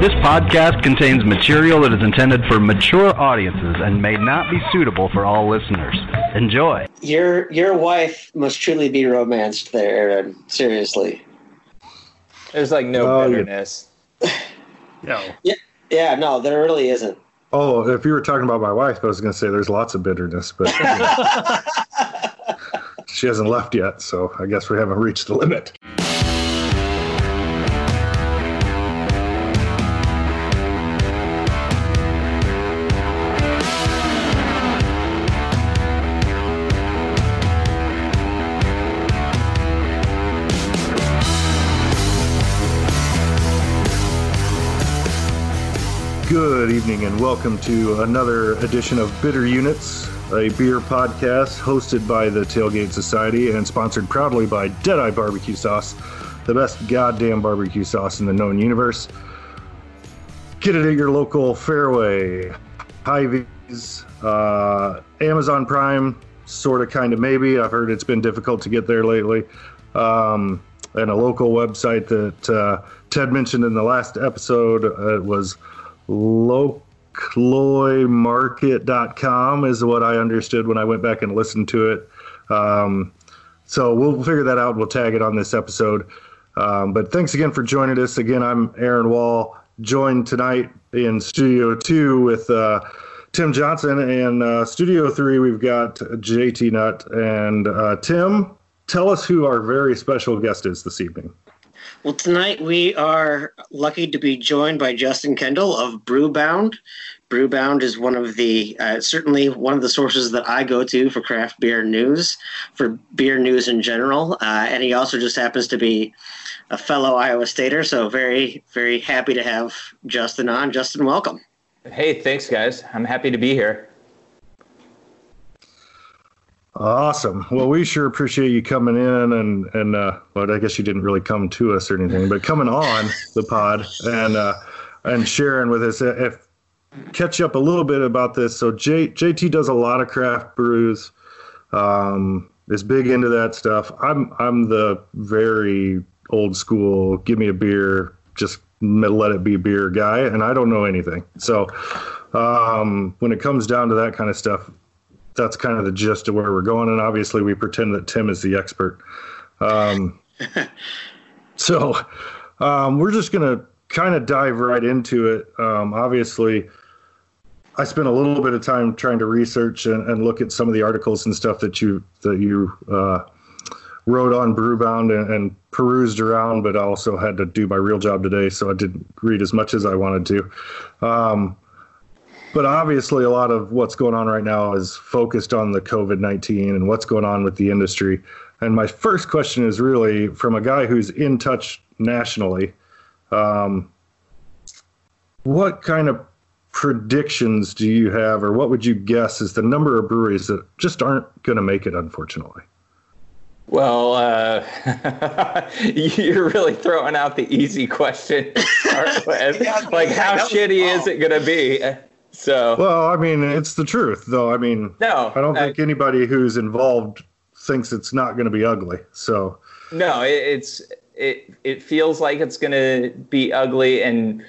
This podcast contains material that is intended for mature audiences and may not be suitable for all listeners. Enjoy. Your your wife must truly be romanced there, Aaron. Seriously. There's like no Oh, yeah. bitterness. No. Yeah, yeah, no, there really isn't. Oh, if you were talking about my wife, I was going to say there's lots of bitterness, but she hasn't left yet, so I guess we haven't reached the limit. Good evening and welcome to another edition of Bitter Units, a beer podcast hosted by the Tailgate Society and sponsored proudly by Deadeye Barbecue Sauce, the best goddamn barbecue sauce in the known universe. Get it at your local Fairway, Hy-Vees, uh, Amazon Prime, sort of, kind of, maybe. I've heard it's been difficult to get there lately. Um, and a local website that uh, Ted mentioned in the last episode uh, was localoymarket.com is what I understood when I went back and listened to it. Um, so we'll figure that out. We'll tag it on this episode. Um, but thanks again for joining us. Again, I'm Aaron Wall, joined tonight in Studio 2 with uh, Tim Johnson. And uh, Studio 3, we've got JT Nutt. And uh, Tim, tell us who our very special guest is this evening. Well, tonight we are lucky to be joined by Justin Kendall of Brewbound. Brewbound is one of the uh, certainly one of the sources that I go to for craft beer news, for beer news in general, uh, and he also just happens to be a fellow Iowa Stater. So very very happy to have Justin on. Justin, welcome. Hey, thanks, guys. I'm happy to be here. Awesome. Well, we sure appreciate you coming in and and uh, well, I guess you didn't really come to us or anything, but coming on the pod and uh, and sharing with us. If catch up a little bit about this. So J, JT does a lot of craft brews. Um, is big into that stuff. I'm I'm the very old school. Give me a beer, just let it be beer guy, and I don't know anything. So um, when it comes down to that kind of stuff, that's kind of the gist of where we're going. And obviously, we pretend that Tim is the expert. Um, so um, we're just going to kind of dive right into it. Um, obviously, I spent a little bit of time trying to research and, and look at some of the articles and stuff that you that you uh, wrote on Brewbound and, and perused around, but I also had to do my real job today, so I didn't read as much as I wanted to. Um, but obviously, a lot of what's going on right now is focused on the COVID 19 and what's going on with the industry. And my first question is really from a guy who's in touch nationally. Um, what kind of predictions do you have, or what would you guess is the number of breweries that just aren't going to make it, unfortunately? Well, uh, you're really throwing out the easy question. to like, how shitty is it going to be? So, Well, I mean, it's the truth, though. I mean, no, I don't uh, think anybody who's involved thinks it's not going to be ugly. So, No, it, it's it it feels like it's going to be ugly, and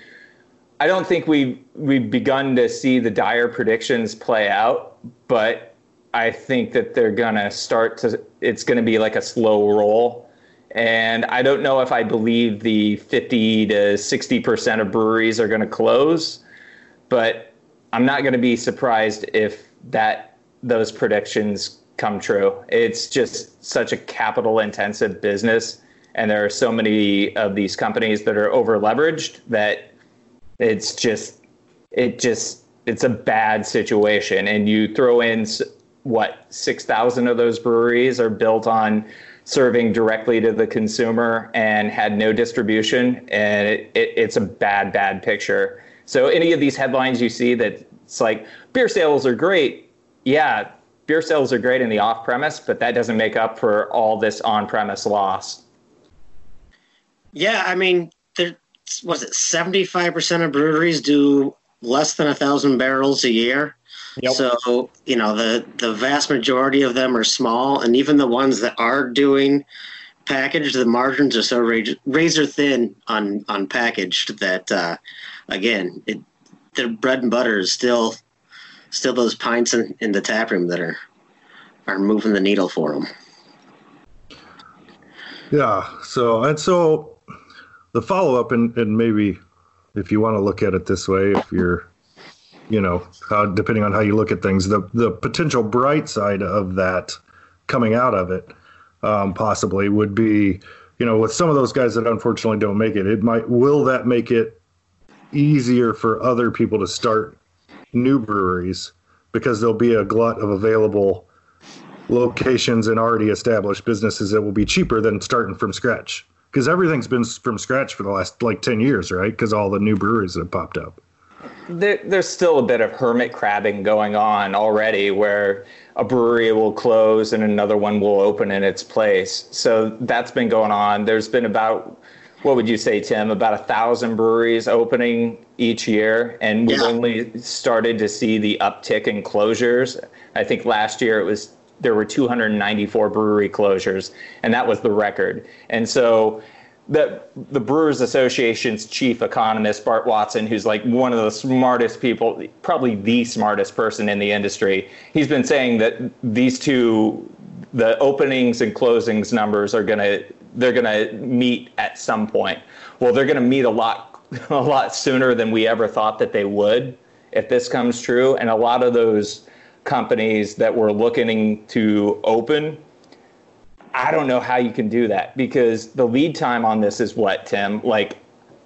I don't think we we've begun to see the dire predictions play out. But I think that they're going to start to. It's going to be like a slow roll, and I don't know if I believe the fifty to sixty percent of breweries are going to close, but I'm not going to be surprised if that those predictions come true. It's just such a capital intensive business and there are so many of these companies that are over leveraged that it's just it just it's a bad situation and you throw in what 6,000 of those breweries are built on serving directly to the consumer and had no distribution and it, it, it's a bad bad picture so any of these headlines you see that it's like beer sales are great yeah beer sales are great in the off premise but that doesn't make up for all this on premise loss Yeah, I mean, there was it seventy five percent of breweries do less than a thousand barrels a year. Yep. So you know the the vast majority of them are small, and even the ones that are doing packaged. The margins are so razor thin on on packaged that uh, again, it, the bread and butter is still still those pints in, in the tap room that are are moving the needle for them. Yeah. So and so the follow up and and maybe if you want to look at it this way, if you're you know, depending on how you look at things, the the potential bright side of that coming out of it um, possibly would be, you know, with some of those guys that unfortunately don't make it, it might will that make it easier for other people to start new breweries because there'll be a glut of available locations and already established businesses that will be cheaper than starting from scratch because everything's been from scratch for the last like 10 years right because all the new breweries that have popped up there, there's still a bit of hermit crabbing going on already where a brewery will close and another one will open in its place. So that's been going on. There's been about, what would you say, Tim, about a thousand breweries opening each year. And we've yeah. only started to see the uptick in closures. I think last year it was there were 294 brewery closures, and that was the record. And so the the Brewers Association's chief economist Bart Watson, who's like one of the smartest people, probably the smartest person in the industry, he's been saying that these two, the openings and closings numbers are gonna they're gonna meet at some point. Well, they're gonna meet a lot a lot sooner than we ever thought that they would if this comes true, and a lot of those companies that were looking to open I don't know how you can do that because the lead time on this is what, Tim? Like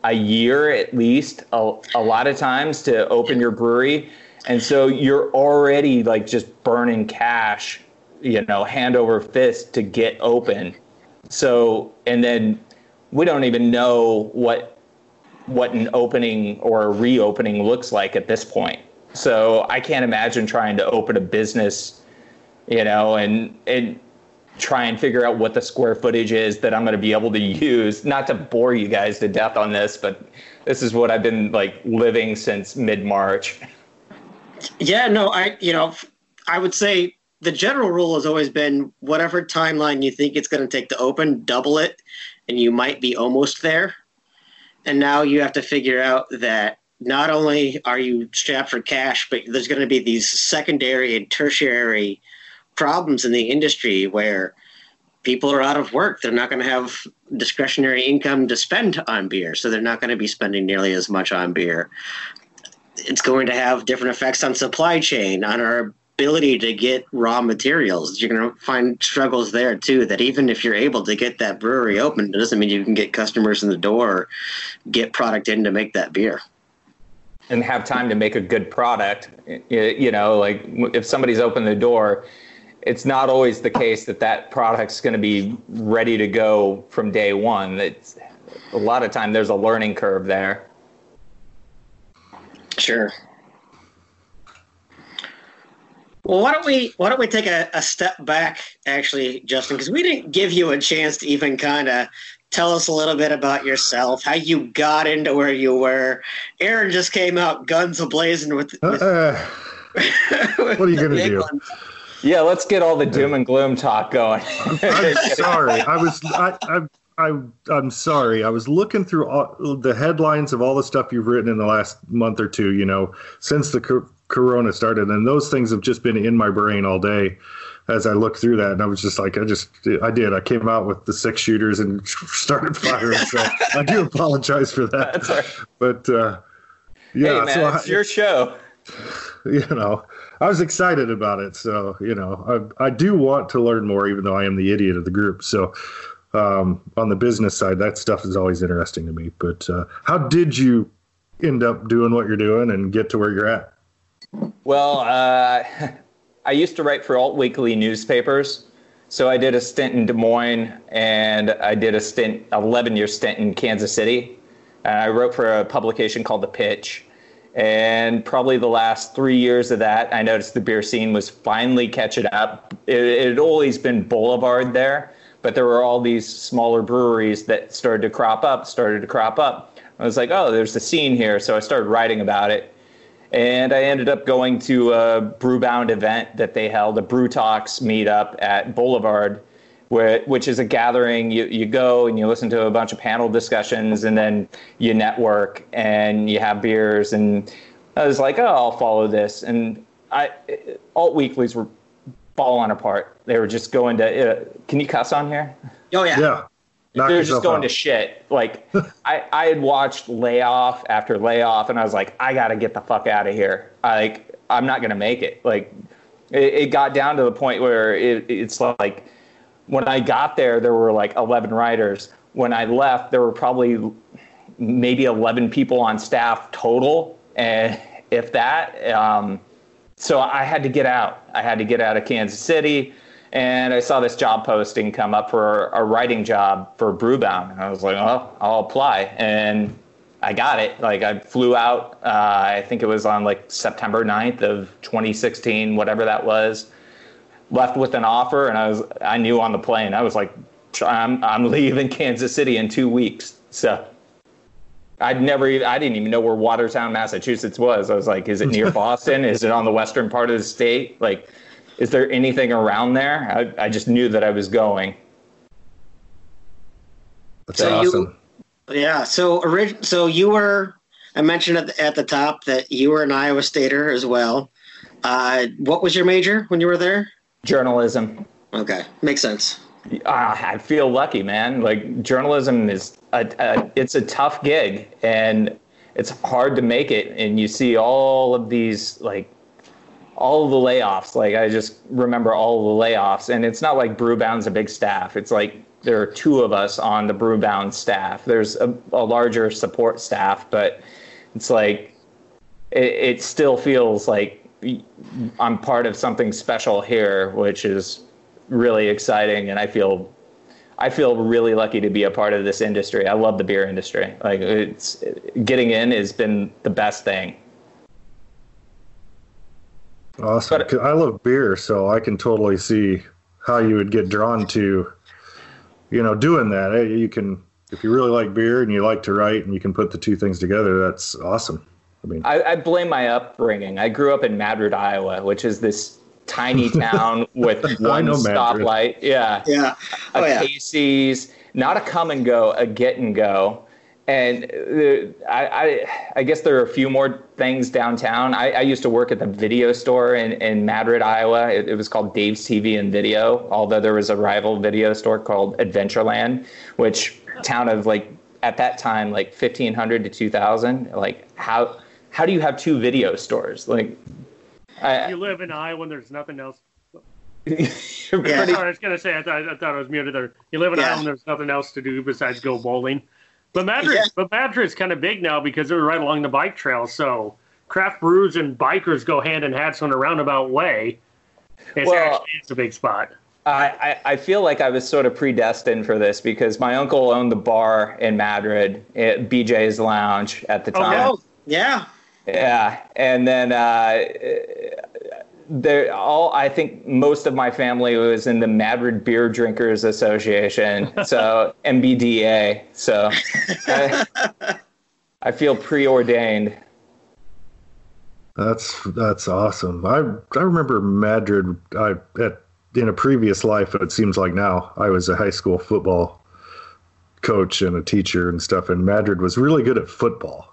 a year at least, a, a lot of times to open your brewery. And so you're already like just burning cash, you know, hand over fist to get open. So, and then we don't even know what what an opening or a reopening looks like at this point. So I can't imagine trying to open a business, you know, and and try and figure out what the square footage is that I'm going to be able to use. Not to bore you guys to death on this, but this is what I've been like living since mid March. Yeah, no, I, you know, I would say the general rule has always been whatever timeline you think it's going to take to open, double it, and you might be almost there. And now you have to figure out that not only are you strapped for cash, but there's going to be these secondary and tertiary problems in the industry where people are out of work. They're not going to have discretionary income to spend on beer, so they're not going to be spending nearly as much on beer. It's going to have different effects on supply chain, on our ability to get raw materials. You're going to find struggles there too. That even if you're able to get that brewery open, it doesn't mean you can get customers in the door, get product in to make that beer and have time to make a good product. You know, like if somebody's opened the door it's not always the case that that product's going to be ready to go from day one. It's a lot of time there's a learning curve there. Sure. Well, why don't we why don't we take a, a step back, actually, Justin, because we didn't give you a chance to even kind of tell us a little bit about yourself, how you got into where you were. Aaron just came out guns ablazing with. with uh, what are you going to do? Yeah, let's get all the doom and gloom talk going. I'm sorry. I was I, I I I'm sorry. I was looking through all, the headlines of all the stuff you've written in the last month or two. You know, since the co- corona started, and those things have just been in my brain all day. As I looked through that, and I was just like, I just, I did. I came out with the six shooters and started firing. So I do apologize for that. Right. But uh, yeah, hey man, so it's I, your show. You know, I was excited about it. So, you know, I, I do want to learn more, even though I am the idiot of the group. So, um, on the business side, that stuff is always interesting to me. But uh, how did you end up doing what you're doing and get to where you're at? Well, uh, I used to write for alt weekly newspapers. So I did a stint in Des Moines and I did a stint, 11 year stint in Kansas City. And I wrote for a publication called The Pitch. And probably the last three years of that, I noticed the beer scene was finally catching up. It, it had always been Boulevard there, but there were all these smaller breweries that started to crop up, started to crop up. I was like, oh, there's a scene here. So I started writing about it. And I ended up going to a Brewbound event that they held, a Brew Talks meetup at Boulevard. where, which is a gathering. You, you go and you listen to a bunch of panel discussions and then you network and you have beers. And I was like, oh, I'll follow this. And I, alt weeklies were falling apart. They were just going to, uh, can you cuss on here? Oh, yeah. Yeah. Knock They're just going out. to shit. Like I, I had watched layoff after layoff, and I was like, I got to get the fuck out of here. I, like I'm not gonna make it. Like it, it got down to the point where it, it's like when I got there, there were like 11 writers. When I left, there were probably maybe 11 people on staff total, and if that. Um, so I had to get out. I had to get out of Kansas City and I saw this job posting come up for a writing job for Brewbound. And I was like, oh, I'll apply. And I got it. Like I flew out, uh, I think it was on like September 9th of 2016, whatever that was. Left with an offer, and I was I knew on the plane. I was like, I'm I'm leaving Kansas City in two weeks. So I'd never I didn't even know where Watertown, Massachusetts was. I was like, is it near Boston? Is it on the western part of the state? Like is there anything around there? I, I just knew that I was going. That's So you- awesome. Yeah. So orig- so you were I mentioned at the, at the top that you were an Iowa Stater as well. Uh, what was your major when you were there? Journalism. Okay, makes sense. Ah, I feel lucky, man. Like journalism is a, a it's a tough gig and it's hard to make it. And you see all of these like all the layoffs. Like I just remember all the layoffs, and it's not like Brewbound's a big staff. It's like there are two of us on the Brewbound staff. There's a, a larger support staff, but it's like it, it still feels like I'm part of something special here, which is really exciting, and I feel I feel really lucky to be a part of this industry. I love the beer industry. Like it's getting in has been the best thing. Awesome. But- I love beer, so I can totally see how you would get drawn to, you know, doing that. You can, if you really like beer and you like to write and you can put the two things together, that's awesome. I mean, I, I blame my upbringing. I grew up in Madrid, Iowa, which is this tiny town with one stoplight. Yeah. Yeah. a Oh yeah. Casey's, not a Kum & Go, a Git-n-Go. And uh, I, I, I guess there are a few more things downtown. I, I used to work at the video store in, in Madrid, Iowa. It, it was called Dave's TV and Video, although there was a rival video store called Adventureland, which town of like at that time like 1500 to 2000. Like how how do you have two video stores? Like I, You live in Iowa and there's nothing else. you're Yeah. Sorry, I was gonna say I thought, I thought I was muted there. You live in Yeah. Iowa and there's nothing else to do besides go bowling. But Madrid, Yeah. but Madrid's kind of big now because they're right along the bike trail. So craft brews and bikers go hand in hand. So in a roundabout way, it's Well- actually it's a big spot. I, I I feel like I was sort of predestined for this because my uncle owned the bar in Madrid, at BJ's Lounge at the time. Oh yeah. Yeah, and then uh, there all I think most of my family was in the Madrid Beer Drinkers Association, so MBDA. So I, I feel preordained. that's that's awesome. I I remember Madrid. I at in a previous life, it seems like now I was a high school football coach and a teacher and stuff, and Madrid was really good at football.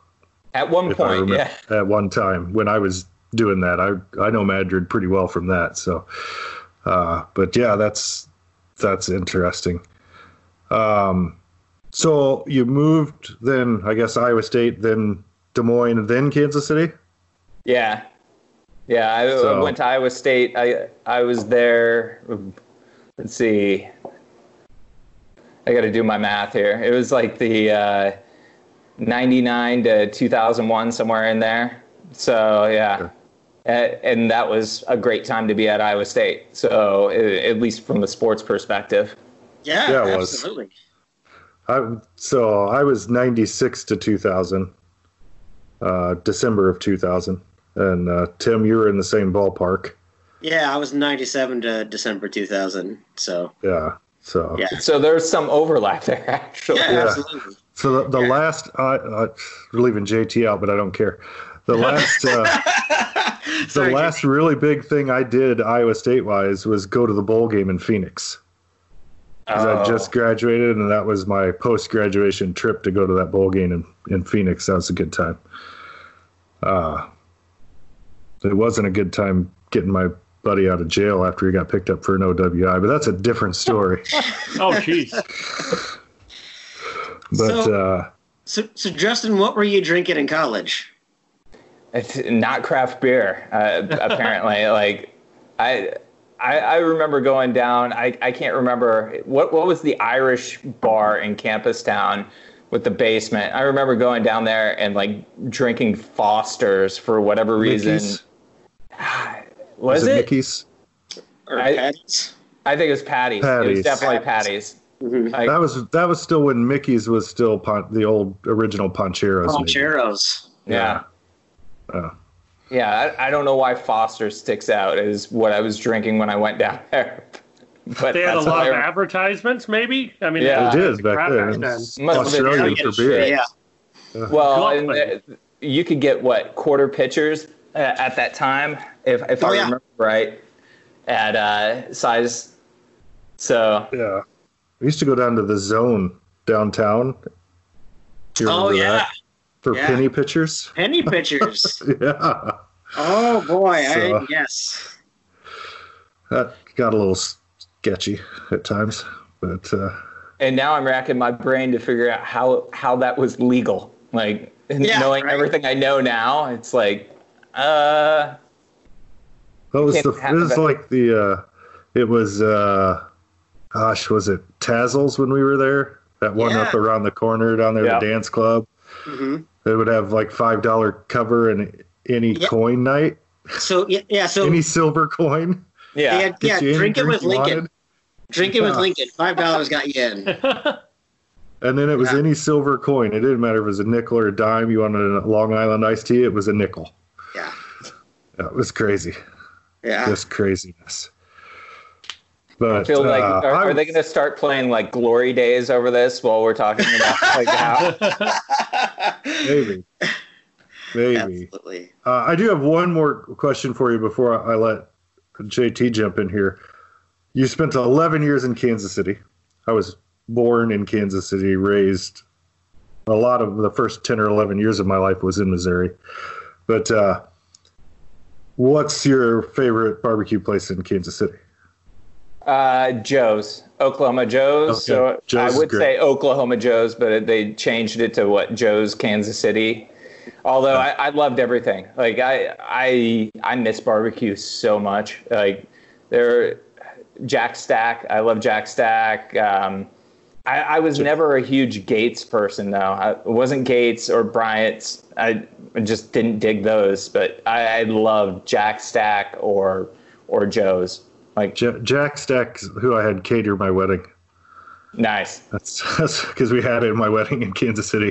At one point, remember yeah. at one time when I was doing that. I I know Madrid pretty well from that. So, uh, but yeah, that's that's interesting. Um, so you moved then, I guess Iowa State, then Des Moines, then Kansas City. Yeah, yeah. I, I So- went to Iowa State. I I was there. Let's see. I got to do my math here. It was like the uh, '99 to 2001, somewhere in there. So yeah, A- and that was a great time to be at Iowa State. So at least from the sports perspective. Yeah. Yeah, it was. absolutely. I so I was ninety six to two thousand, uh, December of two thousand, and uh, Tim, you were in the same ballpark. Yeah, I was 97 to December 2000. So Yeah. So yeah. So there's some overlap there, actually. Yeah, Yeah. absolutely. So the, the Yeah. last, I, I, we're leaving JT out, but I don't care. The last, uh, the Sorry, last really big thing I did Iowa State wise was go to the bowl game in Phoenix. because I Oh. just graduated, and that was my post graduation trip to go to that bowl game in, in Phoenix. That was a good time. Uh, it wasn't a good time getting my buddy out of jail after he got picked up for an OWI, but that's a different story. Oh, jeez. but So- uh, So, so Justin, what were you drinking in college? It's not craft beer, uh, apparently. like, I, I, I remember going down. I, I can't remember what what was the Irish bar in Campus Town with the basement. I remember going down there and like drinking Foster's for whatever reason. Mickey's? Was is it? Mickey's? Or I- Patty's? I think it was Patty's. It was definitely Patty's. Mhm. Like, That was that was still when Mickey's was still pon- the old original Poncheros. maybe. Poncheros. yeah. Oh. Yeah, I, I don't know why Foster sticks out as what I was drinking when I went down there. But They had a lot of advertisements, maybe. I mean, Yeah. It is back crap then. Must have been Australian for beer. Yeah. Well, Go and, uh, you could get what quarter pitchers uh, at that time, if if Oh, I yeah. remember right, at uh, size. So Yeah. I used to go down to the zone downtown. Oh yeah. that? For Yeah. penny pitchers. Penny pitchers. yeah. oh boy. So- I, yes. That got a little sketchy at times. But uh, and now I'm racking my brain to figure out how how that was legal. Like Yeah, knowing right. everything I know now, it's like, uh, that was the it was like the uh it was uh gosh, was it Tazzles when we were there? That one up around the corner down there, Yeah. the dance club. hmm They would have like five dollar cover and any Yeah. coin night, So yeah, yeah. So any silver coin. yeah, yeah, Get yeah. you any Drink it with Lincoln. wanted. Drink it with Lincoln. Five dollars got you in. And then it was Yeah. any silver coin. It didn't matter if it was a nickel or a dime. You wanted a Long Island iced tea, it was a nickel. Yeah. That was crazy. Yeah. Just craziness. But I feel like uh, are, are they going to start playing like glory days over this while we're talking about like how? maybe, maybe. Absolutely. Uh, I do have one more question for you before I let JT jump in here. You spent 11 years in Kansas City. I was born in Kansas City, raised a lot of the first 10 or 11 years of my life was in Missouri. But uh, what's your favorite barbecue place in Kansas City? Uh, Joe's, Oklahoma Joe's. Okay. So Joe's I would say Oklahoma Joe's, but they changed it to what Joe's Kansas City. Although I, I loved everything. Like I, I, I miss barbecue so much. Like there, Jack Stack. I love Jack Stack. Um, I, I was never a huge Gates person though. I it wasn't Gates or Bryant's. I just didn't dig those. But I, I loved Jack Stack or or Joe's. Like Ja- Jack Stack, who I had cater my wedding. nice. That's because we had it in my wedding in Kansas City.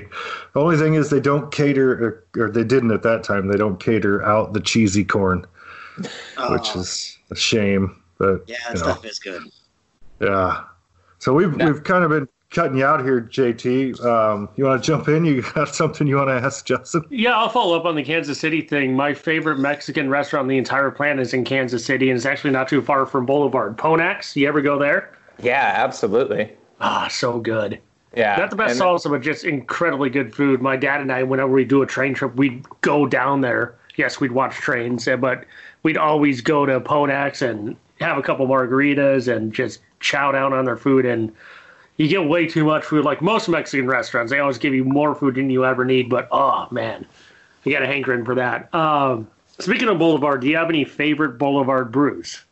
The only thing is they don't cater, or, or they didn't at that time. They don't cater out the cheesy corn, oh. which Oh, is a shame. But yeah, you that know, stuff is good. yeah. So we've No. we've kind of been cutting you out here, JT. Um, you want to jump in? You got something you want to ask Justin? Yeah, I'll follow up on the Kansas City thing. My favorite Mexican restaurant on the entire planet is in Kansas City, and it's actually not too far from Boulevard. Ponak's, you ever go there? Yeah, absolutely. Ah, so good. Yeah. Not the best And- salsa, but just incredibly good food. My dad and I, whenever we do a train trip, we'd go down there. Yes, we'd watch trains, eh, but we'd always go to Ponak's and have a couple margaritas and just chow down on their food. And you get way too much food. Like most Mexican restaurants, they always give you more food than you ever need. But oh man, you got a hankering for that. Um, speaking of Boulevard, do you have any favorite Boulevard brews?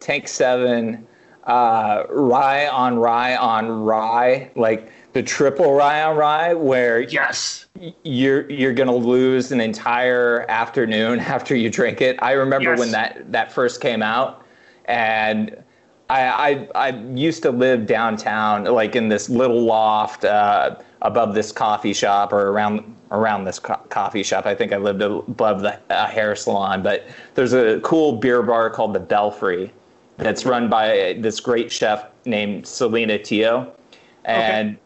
Tank Seven, uh, rye on rye on rye, like the triple rye on rye, where Yes. you're you're gonna lose an entire afternoon after you drink it. I remember Yes. when that that first came out, and I, I I used to live downtown, like in this little loft uh, above this coffee shop or around around this co- coffee shop. I think I lived above the uh, hair salon, but there's a cool beer bar called the Belfry that's run by this great chef named Celina Tio, and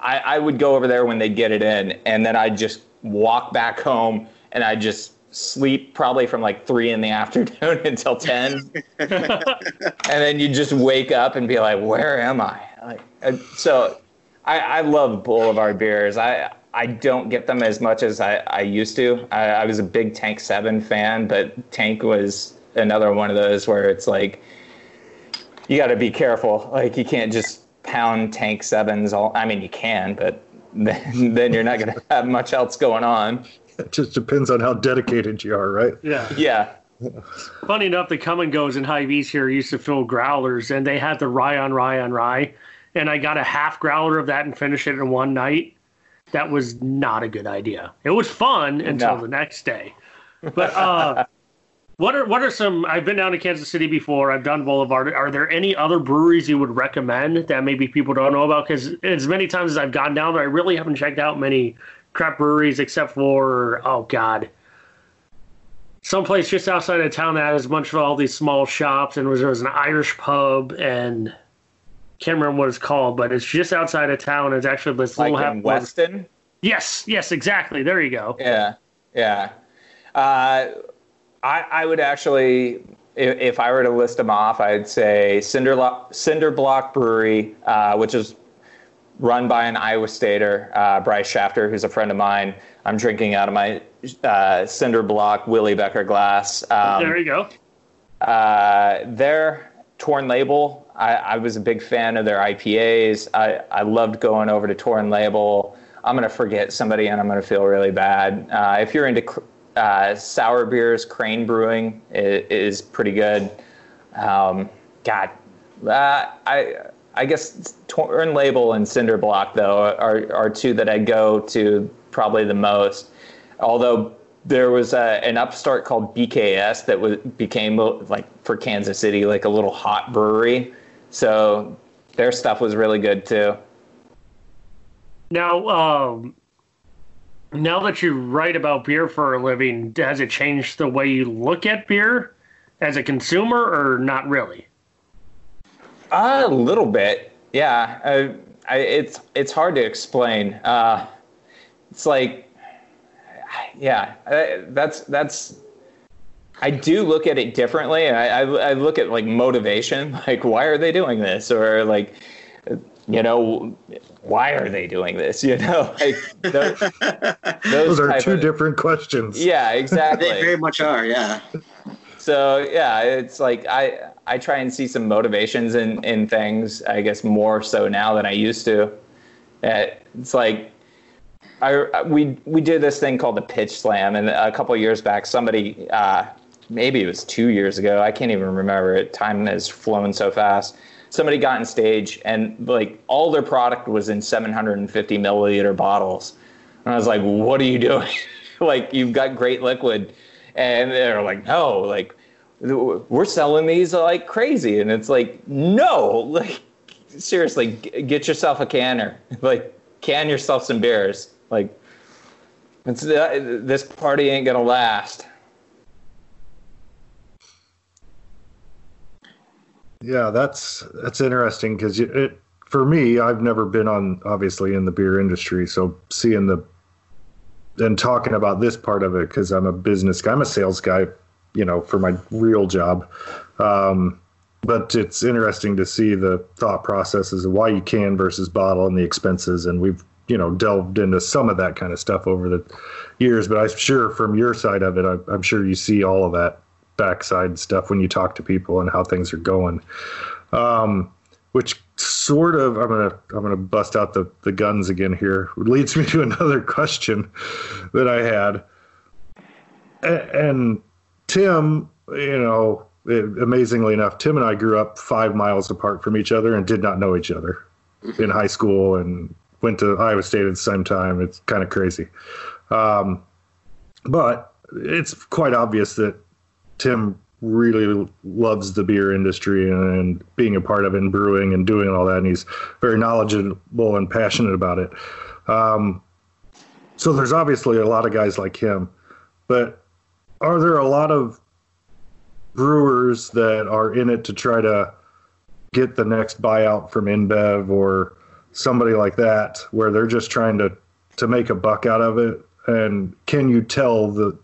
I, I would go over there when they'd get it in, and then I'd just walk back home, and I just sleep probably from like three in the afternoon until 10 and then you just wake up and be like where am i? Like so I, I love boulevard beers. I i don't get them as much as i, I used to. I, I was a big tank 7 fan but tank was another one of those where it's like you got to be careful. Like you can't just pound tank sevens all i mean you can but then, then you're not going to have much else going on It just depends on how dedicated you are, right? Yeah. yeah Funny enough, the Kum & Gos in Hy-Vees here used to fill growlers, and they had the rye on rye on rye, and I got a half growler of that and finished it in one night. That was not a good idea. It was fun until No. the next day. But uh, what are what are some? I've been down to Kansas City before. I've done Boulevard. Are there any other breweries you would recommend that maybe people don't know about? Because as many times as I've gone down there, I really haven't checked out many crap breweries except for oh god, someplace just outside of town that has a bunch of all these small shops, and was, there was an Irish pub, and can't remember what it's called, but it's just outside of town. It's actually this like little in weston Yes, yes, exactly. There you go. Yeah, yeah. Uh, I I would actually, if, if I were to list them off, I'd say Cinder Cinder Block Brewery, uh, which is run by an Iowa Stater, uh, Bryce Schaffter, who's a friend of mine. I'm drinking out of my uh, Cinder Block Willie Becker glass. Um, there you go. uh, their Torn Label, I, I was a big fan of their IPAs. I, I loved going over to Torn Label. I'm going to forget somebody and I'm going to feel really bad. Uh, if you're into cr- uh, sour beers, Crane Brewing is, is pretty good. Um, God, uh, I I guess Torn Label and Cinder Block though are are two that I go to probably the most. Although there was a, an upstart called BKS that was became like for Kansas City like a little hot brewery, so their stuff was really good too. Now, um, now that you write about beer for a living, has it changed the way you look at beer as a consumer, or not really? A little bit, yeah. I, I, it's it's hard to explain. Uh, it's like, yeah, that's that's. I do look at it differently. I, I I look at like motivation, like why are they doing this, or like, you know, why are they doing this? You know, like those, those, Those are two of- different questions. Yeah, exactly. They very much are, yeah. So yeah, it's like I I try and see some motivations in in things. I guess more so now than I used to. Uh, It's like I we we did this thing called the pitch slam, and a couple years back, somebody uh, maybe it was two years ago. I can't even remember it. Time has flown so fast. Somebody got on stage and like all their product was in 750 milliliter bottles, and I was like, "What are you doing? like you've got great liquid." And they're like, "No, like we're selling these like crazy," and it's like, "No, like seriously, get yourself a canner. Like can yourself some beers. Like it's uh, this party ain't gonna last." Yeah, that's that's interesting because it for me, I've never been on obviously in the beer industry, so seeing the and talking about this part of it because I'm a business guy, I'm a sales guy, you know, for my real job. Um, but it's interesting to see the thought processes of why you can versus bottle and the expenses, and we've you know delved into some of that kind of stuff over the years. But I'm sure from your side of it, I, I'm sure you see all of that backside stuff when you talk to people and how things are going. Um, which sort of I'm gonna I'm gonna bust out the, the guns again here. Leads me to another question that I had. And Tim, you know, it, amazingly enough, Tim and I grew up five miles apart from each other and did not know each other in high school and went to Iowa State at the same time. It's kind of crazy. Um, but it's quite obvious that Tim really loves the beer industry and, and being a part of it and brewing and doing all that. And he's very knowledgeable and passionate about it. Um, so there's obviously a lot of guys like him, but are there a lot of brewers that are in it to try to get the next buyout from InBev or somebody like that, where they're just trying to to make a buck out of it? And can you tell the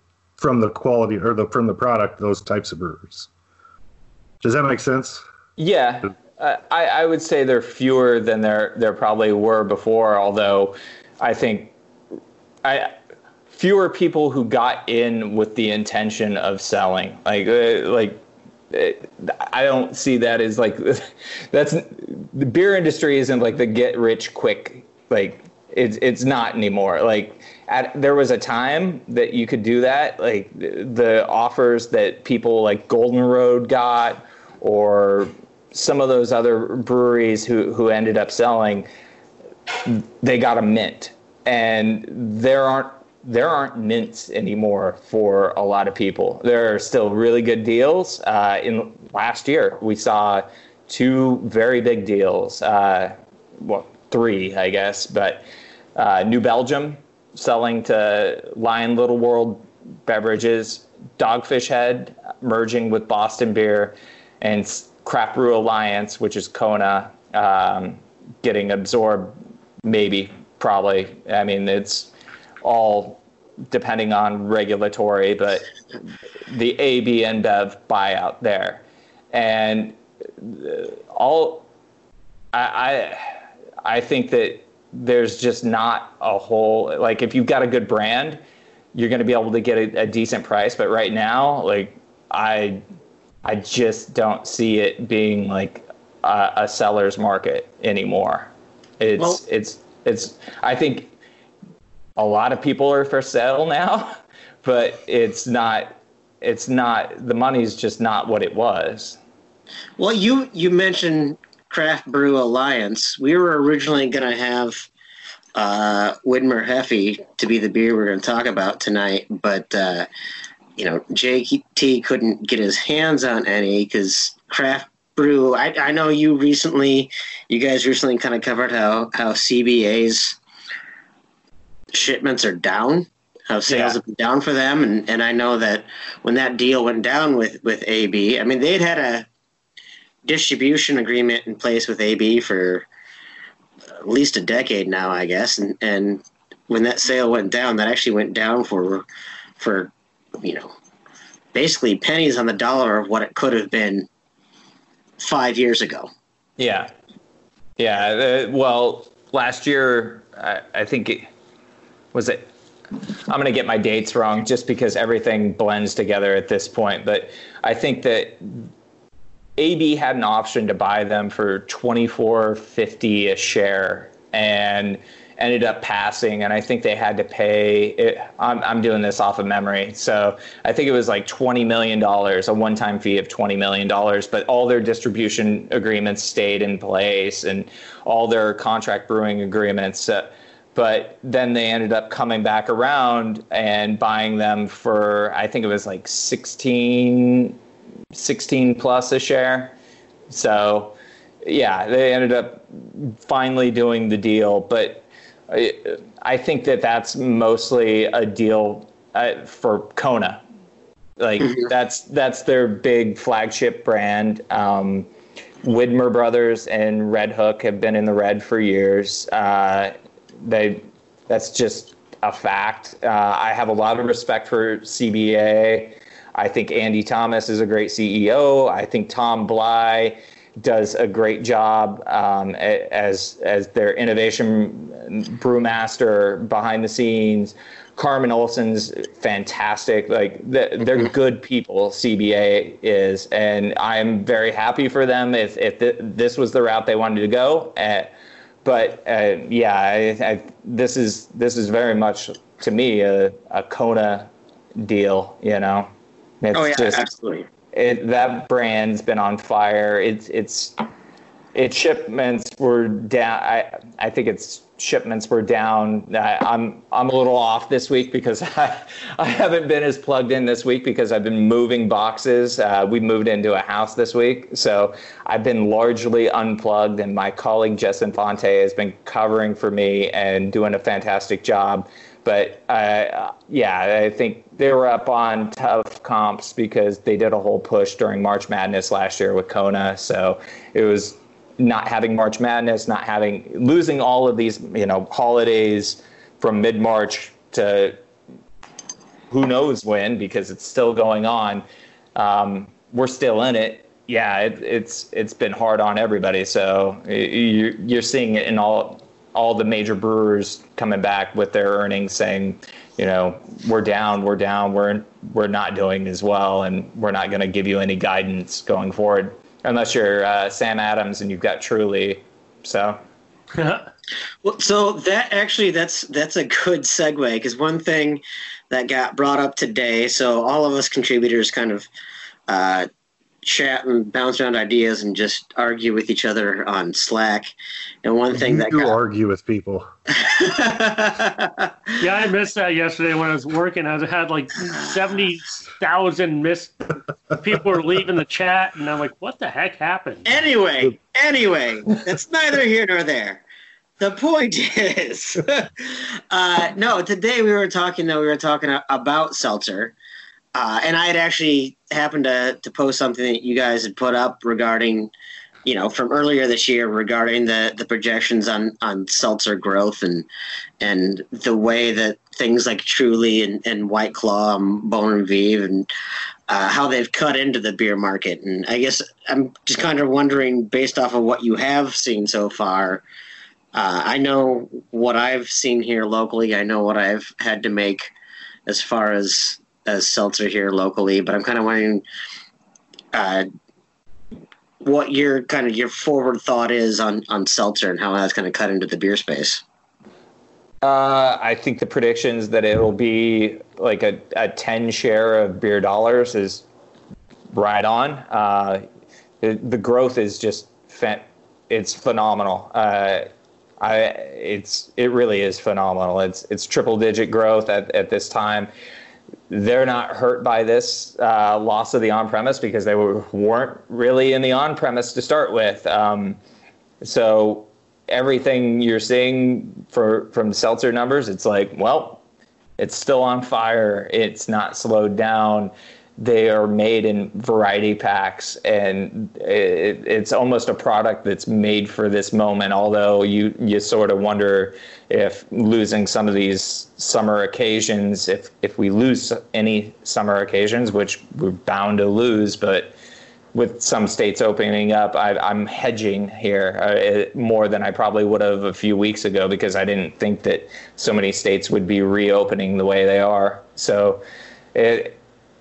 from the quality or the from the product those types of brewers. Does that make sense? Yeah, I, I would say they're fewer than there there probably were before. Although I think I fewer people who got in with the intention of selling. Like uh, like I don't see that as like that's the beer industry isn't like the get rich quick like it's it's not anymore. Like at, there was a time that you could do that. Like the offers that people like Golden Road got or some of those other breweries who who ended up selling they got a mint and there aren't there aren't mints anymore for a lot of people. There are still really good deals. Uh, in last year, we saw two very big deals. Uh, well, three, I guess, but uh, New Belgium selling to Lion Little World Beverages, Dogfish Head merging with Boston Beer, and Craft Brew Alliance, which is Kona, um, getting absorbed, maybe, probably. I mean, it's all depending on regulatory, but the AB InBev buyout there, and uh, all I, I I think that there's just not a whole like if you've got a good brand, you're going to be able to get a, a decent price. But right now, like I I just don't see it being like a, a seller's market anymore. It's well, it's it's I think a lot of people are for sale now, but it's not it's not the money's just not what it was. Well, you you mentioned Craft Brew Alliance. We were originally going to have uh, Widmer Hefe to be the beer we're going to talk about tonight, but uh, you know JT couldn't get his hands on any because Craft Brew. I, I know you recently, you guys recently kind of covered how how CBA's shipments are down, how sales yeah. have been down for them, and and I know that when that deal went down with with AB, I mean they'd had a distribution agreement in place with AB for at least a decade now, I guess, and and when that sale went down, that actually went down for for you know basically pennies on the dollar of what it could have been five years ago. Yeah, yeah. Uh, well, last year I, I think it, was it I'm going to get my dates wrong just because everything blends together at this point. But I think that AB had an option to buy them for 24.50 a share and ended up passing. And I think they had to pay. It, I'm I'm doing this off of memory, so I think it was like 20 million dollars, a one-time fee of 20 million dollars. But all their distribution agreements stayed in place, and all their contract brewing agreements. Uh, but then they ended up coming back around and buying them for I think it was like 16, 16 plus a share. So yeah, they ended up finally doing the deal, but I, I think that that's mostly a deal uh, for Kona. Like mm-hmm. that's that's their big flagship brand. Um, Widmer Brothers and Redhook have been in the red for years. Uh, they that's just a fact. Uh, I have a lot of respect for CBA. I think Andy Thomas is a great CEO. I think Tom Bleigh does a great job um, as as their innovation brewmaster behind the scenes. Carmen Olson's fantastic. Like they're good people. CBA is, and I'm very happy for them. If if this was the route they wanted to go, uh, but uh, yeah, I, I, this is this is very much to me a, a Kona deal. You know, it's oh yeah, just, absolutely. It, that brand's been on fire. It's it's its shipments were down. I I think its shipments were down. I, am I'm a little off this week because I I haven't been as plugged in this week because I've been moving boxes. Uh, we moved into a house this week, so I've been largely unplugged. And my colleague Jess Infante has been covering for me and doing a fantastic job. But uh, yeah, I think they were up on tough comps because they did a whole push during March Madness last year with Kona. So it was not having March Madness, not having losing all of these you know holidays from mid March to who knows when because it's still going on. Um, we're still in it. Yeah, it, it's it's been hard on everybody. So you're you're seeing it in all all the major brewers coming back with their earnings saying, you know, we're down, we're down, we're we're not doing as well, and we're not going to give you any guidance going forward unless you're uh, Sam Adams and you've got Truly. So. well, so that actually that's that's a good segue because one thing that got brought up today. So all of us contributors kind of uh, chat and bounce around ideas and just argue with each other on Slack. And one thing you that do got... argue with people. yeah, I missed that yesterday when I was working. I had like seventy thousand missed people were leaving the chat, and I'm like, "What the heck happened?" Anyway, anyway, that's neither here nor there. The point is, uh, no. Today we were talking though. We were talking about seltzer uh, and I had actually happened to, to post something that you guys had put up regarding, you know, from earlier this year regarding the, the projections on, on seltzer growth and and the way that things like Truly and, and White Claw and Bon and Viv and uh, how they've cut into the beer market. And I guess I'm just kind of wondering, based off of what you have seen so far, uh, I know what I've seen here locally. I know what I've had to make as far as as seltzer here locally, but I'm kind of wondering uh, what your kind of your forward thought is on on seltzer and how that's going to cut into the beer space. Uh, I think the predictions that it'll be like a, a 10 share of beer dollars is right on. Uh, the, the growth is just it's phenomenal. Uh, I it's it really is phenomenal. It's it's triple digit growth at, at this time they're not hurt by this uh, loss of the on-premise because they were, weren't really in the on-premise to start with. Um, so everything you're seeing for from seltzer numbers, it's like, well, it's still on fire. It's not slowed down. They are made in variety packs, and it, it's almost a product that's made for this moment. Although you you sort of wonder if losing some of these summer occasions, if if we lose any summer occasions, which we're bound to lose, but with some states opening up, I, am hedging here uh, more than I probably would have a few weeks ago because I didn't think that so many states would be reopening the way they are. So, it,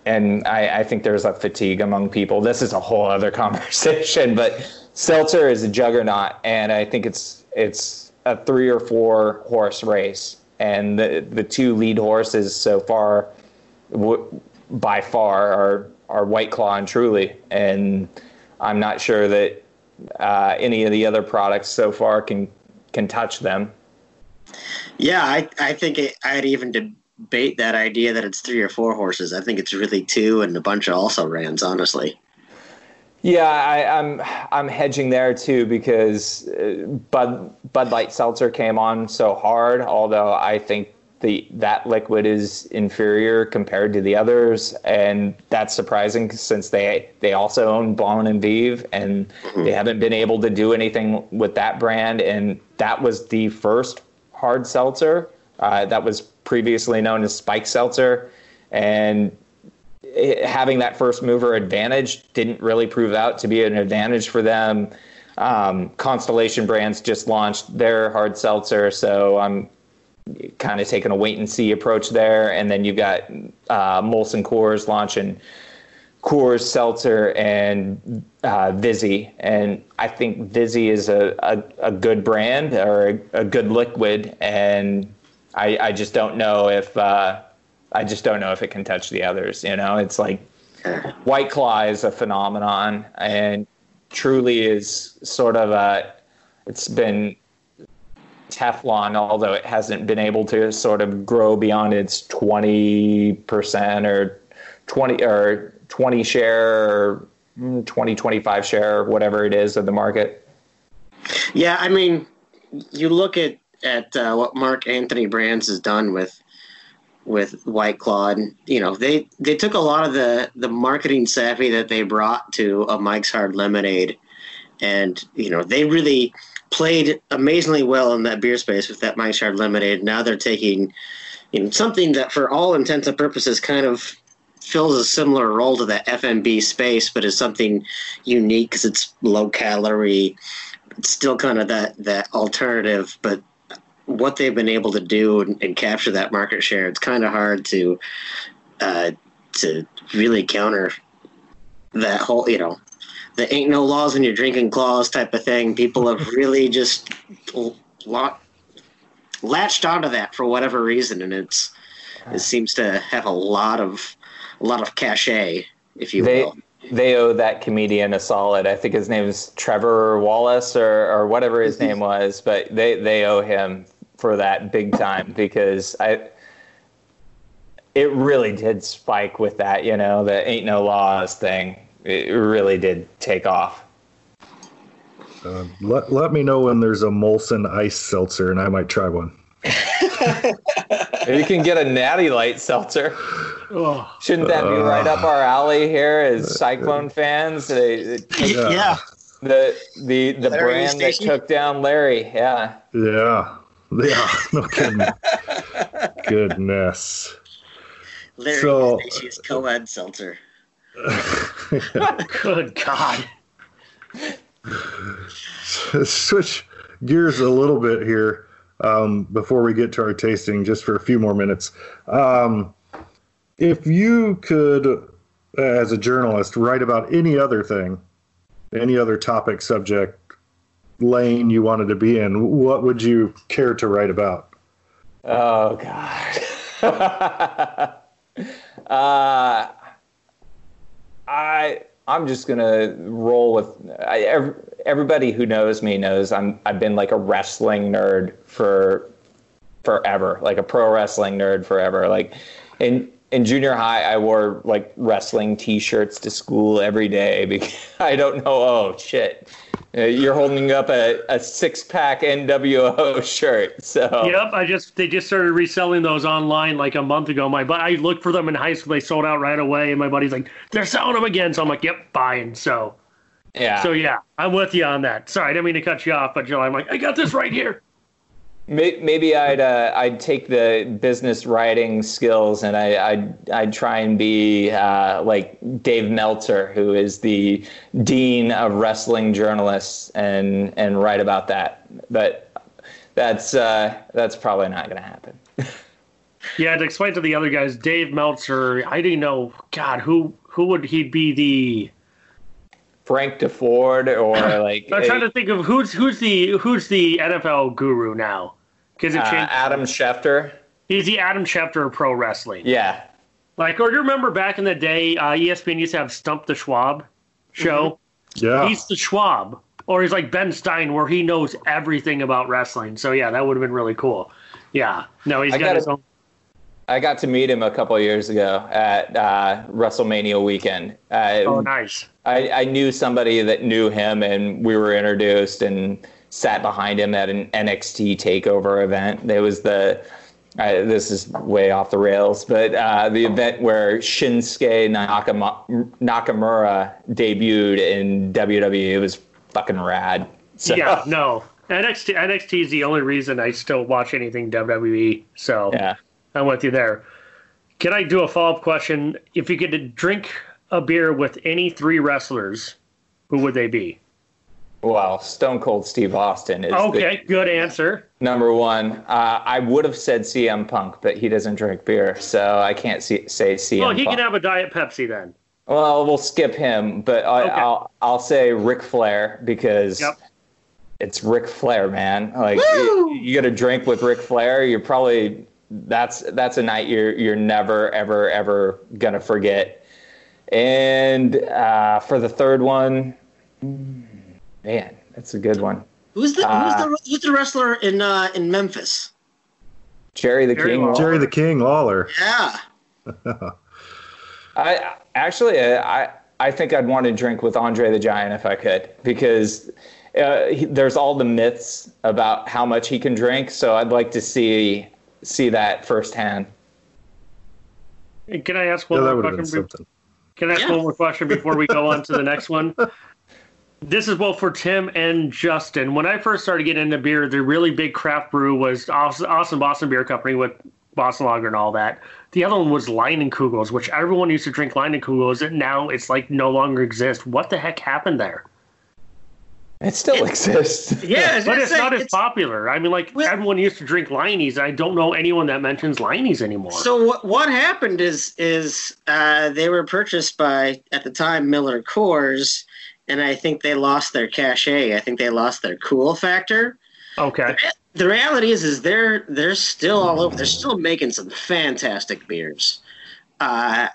and I, I think there's a fatigue among people. This is a whole other conversation, but seltzer is a juggernaut, and I think it's it's a three or four horse race, and the the two lead horses so far, w- by far, are are White Claw and Truly, and I'm not sure that uh, any of the other products so far can can touch them. Yeah, I I think it, I'd even debate that idea that it's three or four horses. I think it's really two and a bunch of also rans, honestly. Yeah, I, am I'm, I'm hedging there too because uh, Bud Bud Light Seltzer came on so hard. Although I think the that liquid is inferior compared to the others, and that's surprising since they they also own Bon and Viv, and they haven't been able to do anything with that brand. And that was the first hard seltzer uh, that was previously known as Spike Seltzer, and having that first mover advantage didn't really prove out to be an advantage for them. Um, Constellation Brands just launched their hard seltzer, so I'm kind of taking a wait and see approach there. And then you've got uh, Molson Coors launching Coors Seltzer and uh, Vizzy, and I think Vizzy is a, a, a good brand or a, a, good liquid, and I, I just don't know if. Uh, I just don't know if it can touch the others. You know, it's like White Claw is a phenomenon, and Truly is sort of a. It's been Teflon, although it hasn't been able to sort of grow beyond its twenty percent or twenty or twenty share or 20 25 share or whatever it is of the market. Yeah, I mean, you look at at uh, what Mark Anthony Brands has done with with White Claw, and you know they they took a lot of the the marketing savvy that they brought to a Mike's Hard Lemonade, and you know they really played amazingly well in that beer space with that Mike's Hard Lemonade. Now they're taking you know, something that for all intents and purposes kind of fills a similar role to that FMB space, but is something unique because it's low calorie. It's still kind of that that alternative, but what they've been able to do and, and capture that market share, it's kind of hard to uh, to really counter that whole, you know, the ain't no laws when you're drinking claws type of thing. People have really just lot, latched onto that for whatever reason, and it's it seems to have a lot of a lot of cachet, if you They will. they owe that comedian a solid. I think his name is Trevor Wallace or or whatever his Mm-hmm. name was, but they they owe him for that big time because I it really did spike with that, you know, the ain't no laws thing. It really did take off. Uh, let, let me know when there's a Molson ice seltzer, and I might try one. you can get a natty light seltzer. Shouldn't that be right up our alley here as Cyclone fans? They, Yeah. yeah. the the the Larry brand that took down Larry, yeah. Yeah, yeah, no kidding. Goodness. Larry So- co-ed seltzer. good God. Switch gears a little bit here um, before we get to our tasting, just for a few more minutes. Um, if you could, as a journalist, write about any other thing, any other topic, subject, lane you wanted to be in, what would you care to write about? Oh God. uh, I I'm just gonna roll with I, ev- everybody who knows me knows I'm I've been like a wrestling nerd for forever, like a pro wrestling nerd forever. Like in in junior high, I wore like wrestling T-shirts to school every day because I don't know. Oh shit, Uh, you're holding up a, a six pack NWO shirt. So Yep, I just they just started reselling those online like a month ago. My but I looked for them in high school. They sold out right away, and my buddy's like, "They're selling them again." So I'm like, "Yep, buying." So yeah. so yeah, I'm with you on that. Sorry, I didn't mean to cut you off, but Joe, I'm like, I got this right here. May- Maybe I'd uh, I'd take the business writing skills and I, I'd I'd try and be uh, like Dave Meltzer, who is the dean of wrestling journalists, and and write about that. But that's uh, that's probably not going to happen. Yeah, to explain to the other guys, Dave Meltzer. I didn't know. God, who who would he be? The Frank Deford or like I'm trying to think of who's who's the who's the NFL guru now. Because it uh. Adam Schefter. He's the Adam Schefter of pro wrestling. Yeah, Like, or do you remember back in the day, uh, ESPN used to have Stump the Schwab show? Yeah, He's the Schwab. Or he's like Ben Stein, where he knows everything about wrestling. So, yeah, that would have been really cool. Yeah. No, he's I got gotta- his own. I got to meet him a couple of years ago at uh, WrestleMania weekend. Uh, Oh, nice. I, I knew somebody that knew him, and we were introduced and sat behind him at an NXT takeover event. It was the uh, this is way off the rails, but uh, the event where Shinsuke Nakama- Nakamura debuted in WWE. It was fucking rad. So, Yeah, no. NXT, NXT is the only reason I still watch anything WWE. So, yeah. I'm with you there. Can I do a follow up question? If you could drink a beer with any three wrestlers, who would they be? Well, Stone Cold Steve Austin is the Okay, good answer. number one. Uh, I would have said CM Punk, but he doesn't drink beer, so I can't see, say CM Well, he Punk. can have a Diet Pepsi then. Well, we'll skip him, but I, Okay. I'll I'll say Ric Flair because Yep. it's Ric Flair, man. Like you, you get a drink with Ric Flair, you're probably that's that's a night you're you're never ever ever gonna forget. And uh, for the third one, man, that's a good one. Who's the Uh, who's the who's the wrestler in uh, in Memphis? Jerry the Jerry King. Lawler. Jerry the King Lawler. Yeah. I actually, uh, I I think I'd want to drink with Andre the Giant if I could, because uh, he, there's all the myths about how much he can drink. So I'd like to see see that firsthand. Can I ask one that more would have been question? be- Can I ask Yeah. one more question before we go on to the next one? This is both for Tim and Justin. When I first started getting into beer, the really big craft brew was Awesome, awesome Boston Beer Company with Boston Lager and all that. The other one was Leinenkugels, which everyone used to drink Leinenkugels, and now it's like no longer exists. What the heck happened there? It still exists. Yeah, I But it's say, not as it's- popular. I mean, like Well- everyone used to drink Leinies. I don't know anyone that mentions Leinies anymore. So what what happened is is uh, they were purchased by at the time Miller Coors, and I think they lost their cachet. I think they lost their cool factor. okay, The reality is is they're they're still all over. They're still making some fantastic beers, uh,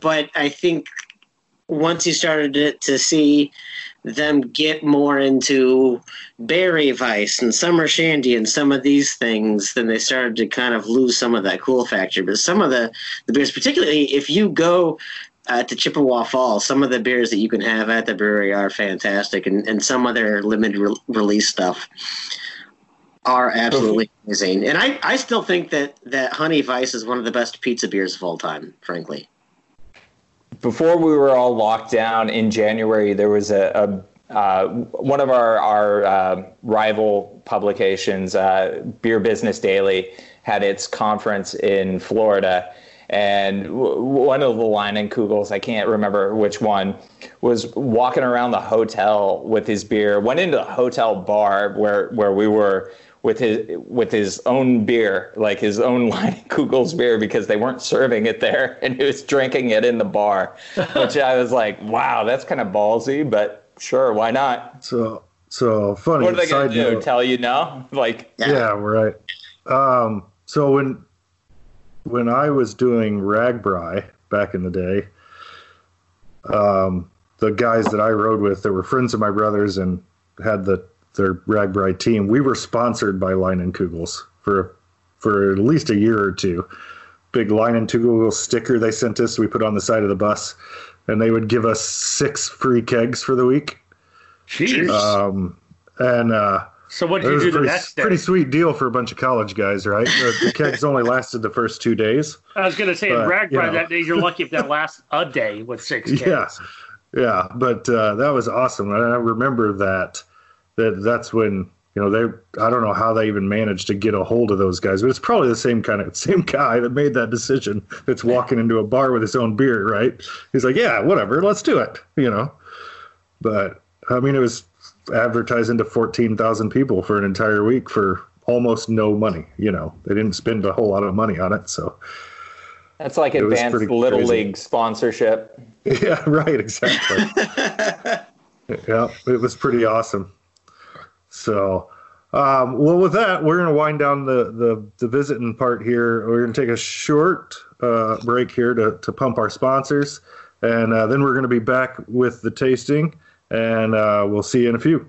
but I think once you started to, to see them get more into Berry Weiss and summer shandy and some of these things, then they started to kind of lose some of that cool factor. But some of the, the beers, particularly if you go uh, to Chippewa Falls, some of the beers that you can have at the brewery are fantastic, and, and some of their limited re- release stuff are absolutely amazing. And I, I still think that, that Honey Weiss is one of the best pizza beers of all time, frankly. Before we were all locked down in January, there was a, a uh, one of our our uh, rival publications, uh, Beer Business Daily, had its conference in Florida, and w- one of the Leinenkugels, I can't remember which one, was walking around the hotel with his beer. Went into the hotel bar where where we were with his with his own beer, like his own Leinenkugel's beer, because they weren't serving it there, and he was drinking it in the bar. Which I was like, wow, that's kind of ballsy, but sure, why not? So so funny. What are they gonna do? note. Tell you no? Like, Yeah, right. Um, so when when I was doing RAGBRAI back in the day, um, the guys that I rode with that were friends of my brothers and had the their RAGBRAI team, we were sponsored by Leinenkugels for for at least a year or two. Big Leinenkugel sticker they sent us, we put on the side of the bus, and they would give us six free kegs for the week. jeez. Um, and uh, so what it did you was do a the pretty, next day? pretty sweet deal for a bunch of college guys, right? The, the kegs only lasted the first two days. I was gonna say, in but, Rag you know. that day, you're lucky if that lasts a day with six kids. Yeah, yeah, but uh, that was awesome, and I remember that. That that's when you know they. I don't know how they even managed to get a hold of those guys, but it's probably the same kind of same guy that made that decision. That's walking into a bar with his own beer, right? He's like, yeah, whatever, let's do it, you know. But I mean, it was advertising to fourteen thousand people for an entire week for almost no money. You know, they didn't spend a whole lot of money on it, so. that's like It advanced little crazy. league sponsorship. Yeah, right, exactly. yeah, it was pretty awesome. So, um, well, with that, we're going to wind down the, the, the visiting part here. We're going to take a short uh, break here to, to pump our sponsors, and uh, then we're going to be back with the tasting, and uh, we'll see you in a few.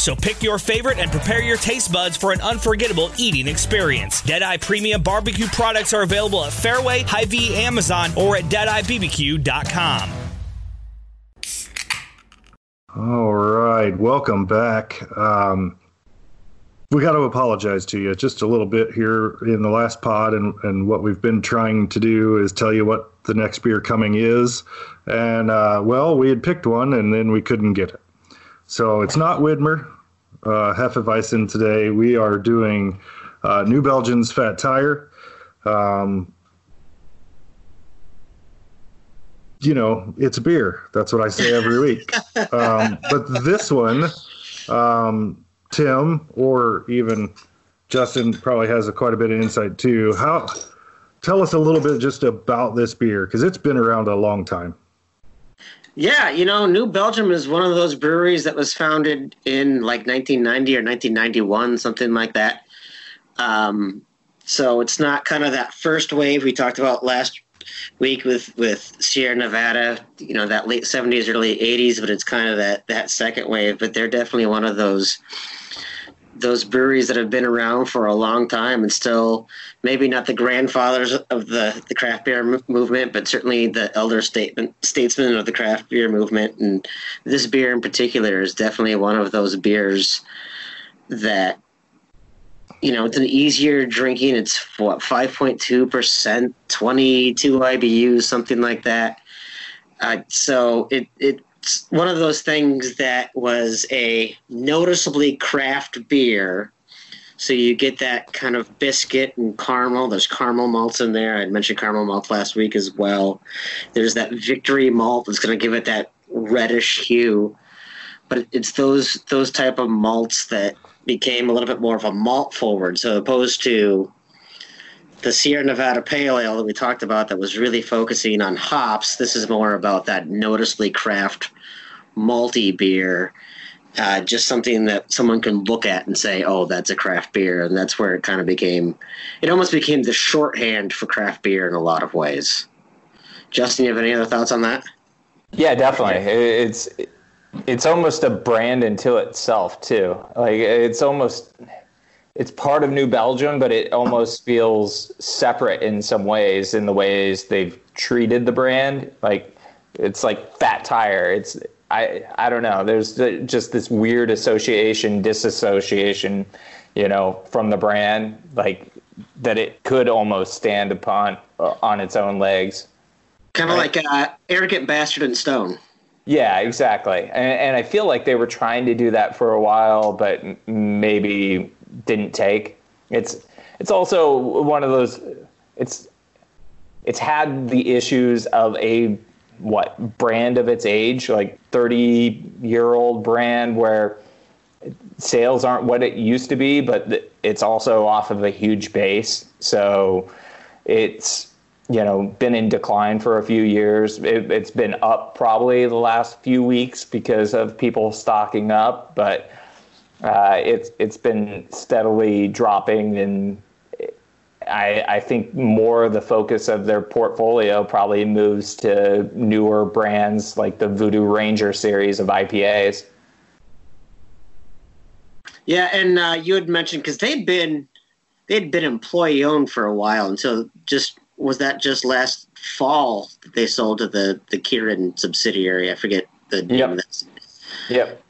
So pick your favorite and prepare your taste buds for an unforgettable eating experience. Deadeye Premium Barbecue products are available at Fairway, Hy-Vee, Amazon, or at DeadeyeBBQ.com. All right, welcome back. Um, we got to apologize to you just a little bit here in the last pod, and, and what we've been trying to do is tell you what the next beer coming is. And, uh, well, we had picked one, and then we couldn't get it. So it's not Widmer, uh, Hefeweizen today. We are doing uh, New Belgium's Fat Tire. Um, you know, it's beer. That's what I say every week. Um, but this one, um, Tim or even Justin probably has a, quite a bit of insight too. How? Tell us a little bit just about this beer because it's been around a long time. Yeah, you know, New Belgium is one of those breweries that was founded in like 1990 or 1991, something like that. Um, so it's not kind of that first wave we talked about last week with with Sierra Nevada, you know, that late 70s, early 80s, but it's kind of that that second wave. But they're definitely one of those those breweries that have been around for a long time and still maybe not the grandfathers of the, the craft beer m- movement, but certainly the elder statement, statesmen of the craft beer movement. And this beer in particular is definitely one of those beers that, you know, it's an easier drinking. It's what, 5.2%, 22 IBUs, something like that. Uh, so it, it one of those things that was a noticeably craft beer. So you get that kind of biscuit and caramel. There's caramel malts in there. I mentioned caramel malt last week as well. There's that victory malt that's going to give it that reddish hue. But it's those those type of malts that became a little bit more of a malt forward, so opposed to the Sierra Nevada Pale Ale that we talked about that was really focusing on hops. This is more about that noticeably craft malty beer. Uh, just something that someone can look at and say, "Oh, that's a craft beer," and that's where it kind of became. It almost became the shorthand for craft beer in a lot of ways. Justin, you have any other thoughts on that? Yeah, definitely. It's it's almost a brand unto itself too. Like it's almost it's part of New Belgium, but it almost feels separate in some ways in the ways they've treated the brand. Like it's like Fat Tire. It's I I don't know. There's just this weird association, disassociation, you know, from the brand, like that it could almost stand upon uh, on its own legs. Kind of right? like uh, arrogant bastard and stone. Yeah, exactly. And, and I feel like they were trying to do that for a while, but maybe didn't take. It's it's also one of those. It's it's had the issues of a what brand of its age, like thirty year old brand where sales aren't what it used to be, but it's also off of a huge base. So it's you know been in decline for a few years. It, has been up probably the last few weeks because of people stocking up, but uh, it's it's been steadily dropping, and I, I think more of the focus of their portfolio probably moves to newer brands like the Voodoo Ranger series of IPAs. Yeah, and uh, you had mentioned because they'd been they'd been employee owned for a while, and so just was that just last fall that they sold to the the Kirin subsidiary? I forget the name yep. of this. Yep.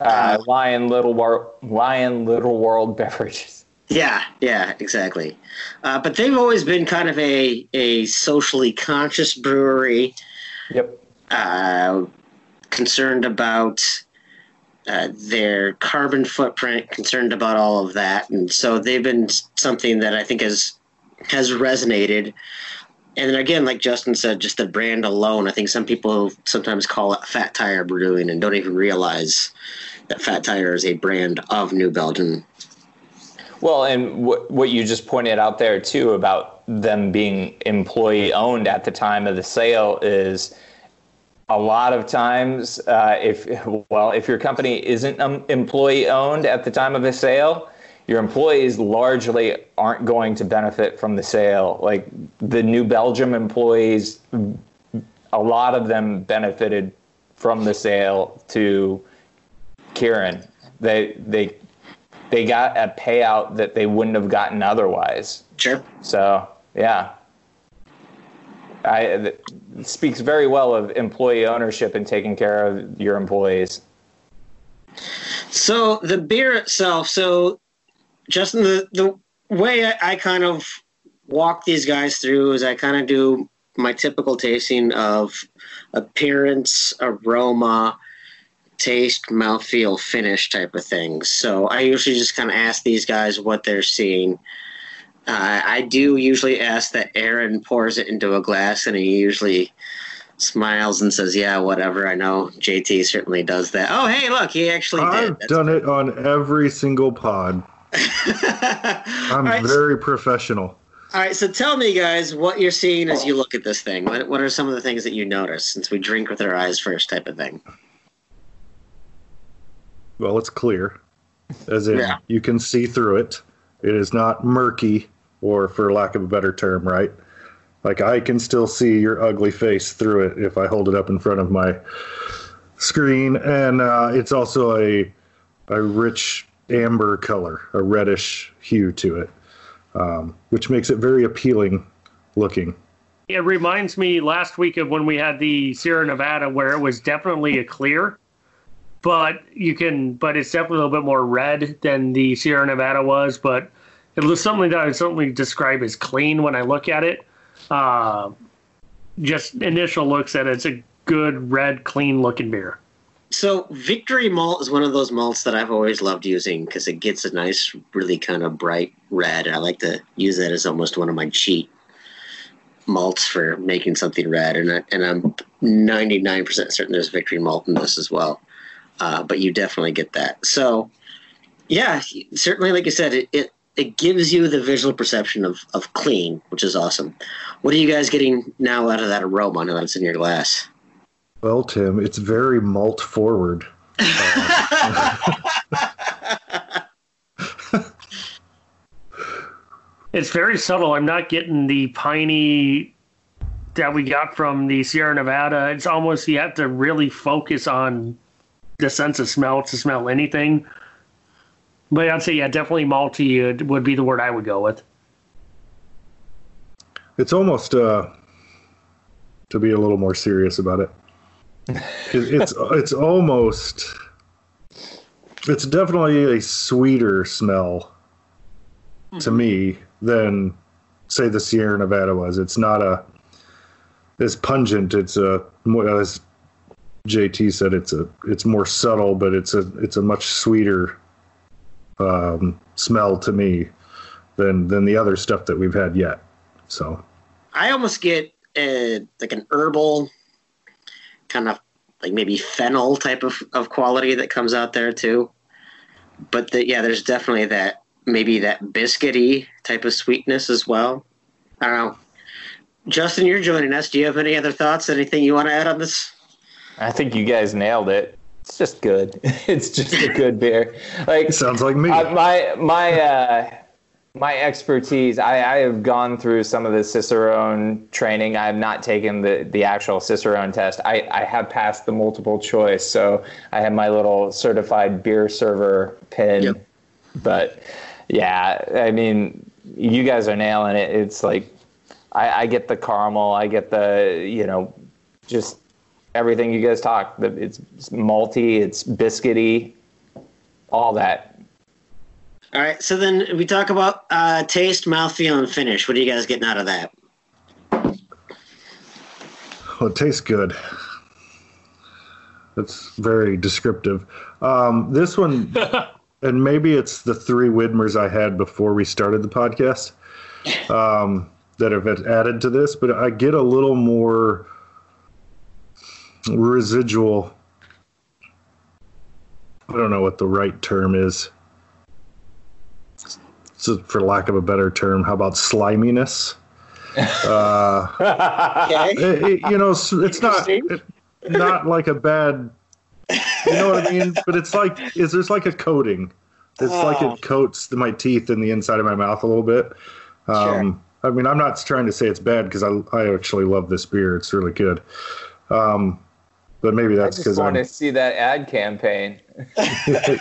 Uh, Lion Little War- Lion Little World Beverages. Yeah, yeah, exactly. Uh, but they've always been kind of a a socially conscious brewery. Yep. Uh, concerned about uh, their carbon footprint, concerned about all of that, and so they've been something that I think has has resonated. And then again, like Justin said, just the brand alone, I think some people sometimes call it fat tire brewing and don't even realize that Fat Tire is a brand of New Belgium. Well, and what what you just pointed out there too about them being employee owned at the time of the sale is a lot of times uh, if well if your company isn't um, employee owned at the time of the sale your employees largely aren't going to benefit from the sale like the new belgium employees a lot of them benefited from the sale to Kirin. They they they got a payout that they wouldn't have gotten otherwise. Sure. So yeah, I speaks very well of employee ownership and taking care of your employees. So the beer itself. So Justin, the the way I, I kind of walk these guys through is I kind of do my typical tasting of appearance, aroma, taste, mouthfeel, finish type of things. So I usually just kind of ask these guys what they're seeing. Uh, I do usually ask that Aaron pours it into a glass, and he usually smiles and says, "Yeah, whatever." I know JT certainly does that. Oh, hey, look, he actually I've did. done it on every single pod. I'm right, very so, professional. All right, so tell me, guys, what you're seeing as you look at this thing. What, what are some of the things that you notice since we drink with our eyes first, type of thing? Well, it's clear, as in yeah. you can see through it. It is not murky, or for lack of a better term, right? Like I can still see your ugly face through it if I hold it up in front of my screen, and uh, it's also a a rich amber color, a reddish hue to it, um, which makes it very appealing looking. It reminds me last week of when we had the Sierra Nevada, where it was definitely a clear, but you can, but it's definitely a little bit more red than the Sierra Nevada was. But it was something that I would certainly describe as clean when I look at it. Uh, just initial looks at it, it's a good red, clean looking beer. So Victory Malt is one of those malts that I've always loved using because it gets a nice, really kind of bright red. and I like to use that as almost one of my cheat malts for making something red, and I, and I'm 99% certain there's Victory Malt in this as well. Uh, but you definitely get that. So yeah, certainly, like I said, it, it it gives you the visual perception of, of clean, which is awesome. What are you guys getting now out of that aroma now that it's in your glass? Well, Tim, it's very malt forward. It's very subtle. I'm not getting the piney that we got from the Sierra Nevada. It's almost you have to really focus on the sense of smell to smell anything. But I'd say, yeah, definitely malty would be the word I would go with. It's almost uh, to be a little more serious about it. it's it's almost it's definitely a sweeter smell to me than say the Sierra Nevada was. It's not a as pungent. It's a as JT said. It's a it's more subtle, but it's a it's a much sweeter um, smell to me than than the other stuff that we've had yet. So I almost get a, like an herbal kind of like maybe fennel type of, of quality that comes out there too. But the, yeah, there's definitely that maybe that biscuity type of sweetness as well. I don't know. Justin, you're joining us. Do you have any other thoughts? Anything you want to add on this? I think you guys nailed it. It's just good. It's just a good beer. Like sounds like me. Uh, my my uh, my expertise. I, I have gone through some of the Cicerone training. I have not taken the the actual Cicerone test. I I have passed the multiple choice, so I have my little certified beer server pin. Yep. But yeah, I mean, you guys are nailing it. It's like I, I get the caramel. I get the you know just everything you guys talk. It's, it's malty. It's biscuity. All that. All right. So then we talk about uh, taste, mouthfeel, and finish. What are you guys getting out of that? Well, it tastes good. That's very descriptive. Um, this one, and maybe it's the three Widmers I had before we started the podcast um, that have added to this, but I get a little more residual. I don't know what the right term is. So, for lack of a better term, how about sliminess? Uh, Okay. it- it- you know, it's it's not it, not like a bad. You know what I mean? But it's like is there's like a coating. It's like Oh. it coats my teeth and the inside of my mouth a little bit. Um, I mean, I'm not trying to say it's bad because I I actually love this beer. It's really good. Um, but maybe that's just because want I'm to see that ad campaign.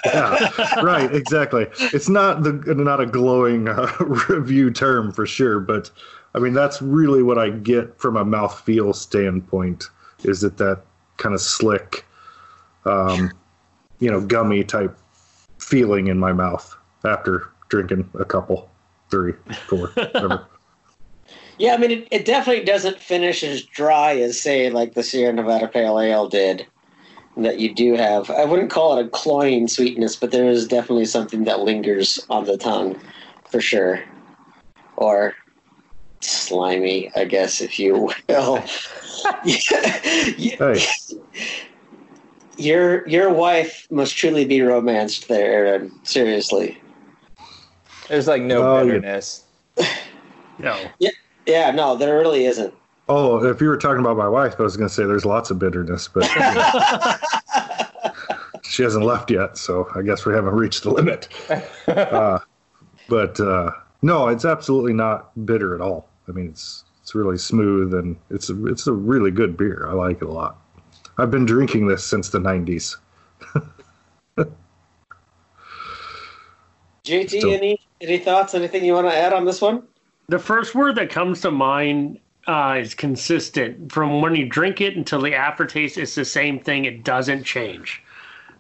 yeah, right, exactly. It's not the not a glowing uh, review term for sure, but I mean that's really what I get from a mouthfeel standpoint. Is that that kind of slick, um, you know, gummy type feeling in my mouth after drinking a couple, three, four, whatever. Yeah, I mean, it, it definitely doesn't finish as dry as, say, like the Sierra Nevada Pale Ale did. That you do have. I wouldn't call it a cloying sweetness, but there is definitely something that lingers on the tongue, for sure. Or slimy, I guess, if you will. Hey, your your wife must truly be romanced there, Aaron. Seriously. There's like no Oh, yeah. bitterness. No. Yeah, no, there really isn't. oh, if you were talking about my wife, I was going to say there's lots of bitterness, but she hasn't left yet, so I guess we haven't reached the limit. Uh, but uh, no, it's absolutely not bitter at all. I mean, it's it's really smooth and it's a, it's a really good beer. I like it a lot. I've been drinking this since the '90s. JT, So- any any thoughts? Anything you want to add on this one? The first word that comes to mind uh, is consistent. From when you drink it until the aftertaste, it's the same thing. It doesn't change.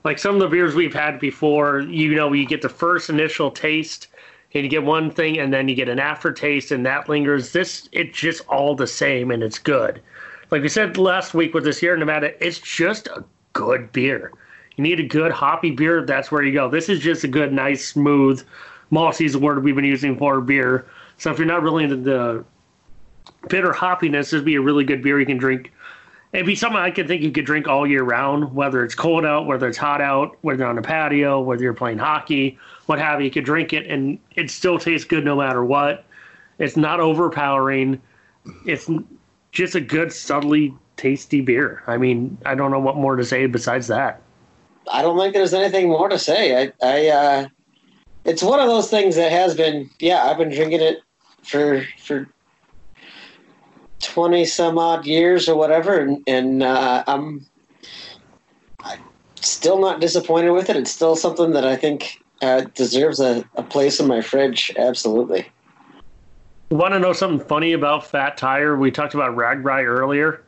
Like some of the beers we've had before, you know, you get the first initial taste and you get one thing and then you get an aftertaste and that lingers. This, it's just all the same and it's good. Like we said last week with this year Sierra Nevada, it's just a good beer. You need a good hoppy beer, that's where you go. This is just a good, nice, smooth, malty is the word we've been using for beer. So if you're not really into the bitter hoppiness, this would be a really good beer you can drink. It'd be something I could think you could drink all year round, whether it's cold out, whether it's hot out, whether you're on a patio, whether you're playing hockey, what have you. You could drink it and it still tastes good no matter what. It's not overpowering. It's just a good, subtly tasty beer. I mean, I don't know what more to say besides that. I don't think there's anything more to say. I, I, uh, it's one of those things that has been. Yeah, I've been drinking it for for twenty some odd years or whatever, and, and uh, I'm, I'm still not disappointed with it. It's still something that I think uh, deserves a, a place in my fridge. Absolutely. Want to know something funny about Fat Tire? We talked about RAGBRAI earlier.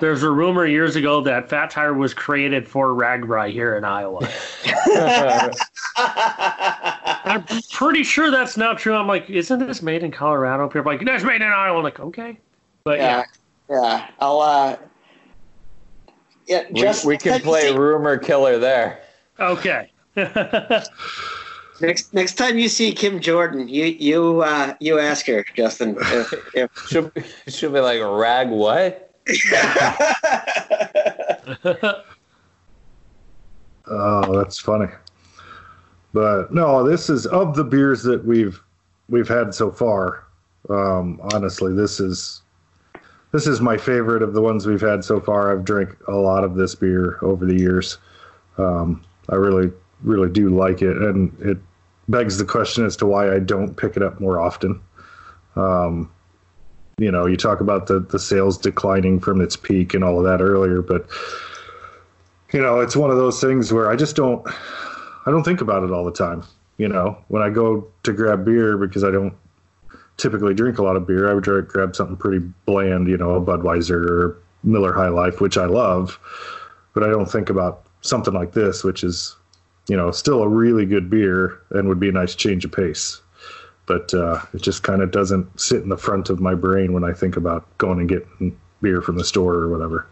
There's a rumor years ago that Fat Tire was created for RAGBRAI here in Iowa. I'm pretty sure that's not true. I'm like, isn't this made in Colorado? People are like, that's made in Iowa. I'm like, okay. But yeah, yeah, yeah. I'll. Uh, yeah, We, just we can play rumor killer there. okay. Next next time you see Kim Jordan, you you uh, you ask her, Justin, if, if Should should be like rag what? Oh, that's funny. But no, this is of the beers that we've we've had so far. Um, honestly, this is this is my favorite of the ones we've had so far. I've drank a lot of this beer over the years. Um, I really really do like it, and it begs the question as to why I don't pick it up more often. Um, you know, you talk about the the sales declining from its peak and all of that earlier, but you know, it's one of those things where I just don't I don't think about it all the time. You know, when I go to grab beer because I don't typically drink a lot of beer, I would try to grab something pretty bland, you know, a Budweiser or Miller High Life, which I love, but I don't think about something like this, which is, you know, still a really good beer and would be a nice change of pace. But uh, it just kind of doesn't sit in the front of my brain when I think about going and getting beer from the store or whatever.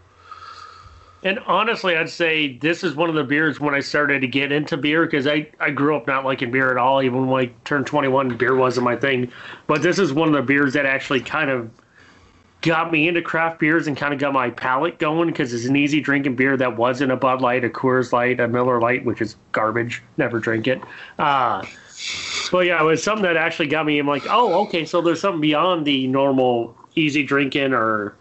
And honestly, I'd say this is one of the beers when I started to get into beer because I, I grew up not liking beer at all. Even when I turned 21, beer wasn't my thing. But this is one of the beers that actually kind of got me into craft beers and kind of got my palate going because it's an easy drinking beer that wasn't a Bud Light, a Coors Light, a Miller Light, which is garbage. Never drink it. Uh, but yeah, it was something that actually got me. I'm like, oh, okay, so there's something beyond the normal easy drinking or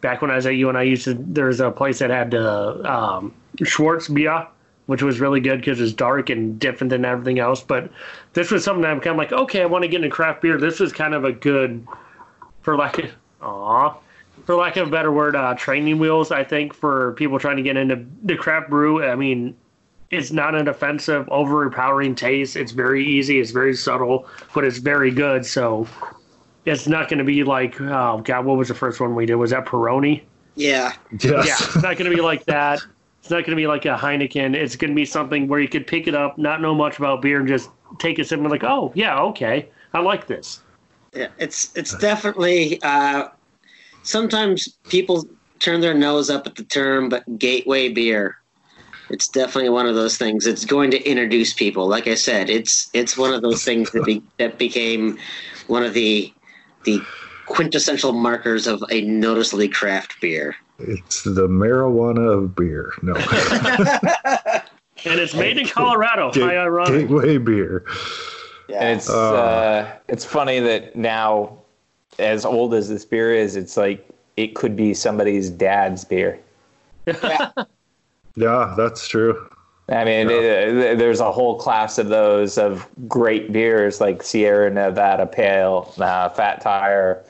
back when I was at UNI, I used to there's a place that had uh, um, Schwarzbier, which was really good because it's dark and different than everything else. But this was something I'm kind of like, okay, I want to get into craft beer. This is kind of a good, for lack of, aw, for lack of a better word, uh, training wheels. I think for people trying to get into the craft brew. I mean, it's not an offensive, overpowering taste. It's very easy. It's very subtle, but it's very good. So it's not going to be like, oh god, what was the first one we did? Was that Peroni? yeah, Yes. Yeah, it's not going to be like that. It's not going to be like a Heineken. It's going to be something where you could pick it up, not know much about beer, and just take a sip and be like, oh yeah, okay, I like this. yeah. It's it's definitely. Uh, sometimes people turn their nose up at the term, but gateway beer. It's definitely one of those things. It's going to introduce people. Like I said, it's it's one of those things that be, that became one of the the quintessential markers of a noticeably craft beer. It's the marijuana of beer. No. And it's made in Colorado. Gate- Hi, ironic. gateway beer. Yeah. And it's uh, it's funny that now, as old as this beer is, it's like it could be somebody's dad's beer. yeah, Yeah, that's true. I mean, it, there's a whole class of those of great beers like Sierra Nevada Pale, uh, Fat Tire.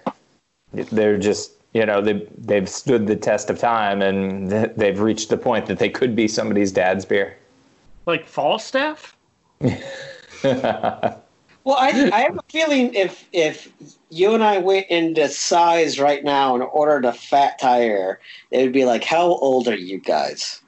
They're just you know they they've stood the test of time and they've reached the point that they could be somebody's dad's beer. Like Falstaff? Well, I, I have a feeling if if you and I went into size right now and ordered a fat tire, it would be like, "How old are you guys?"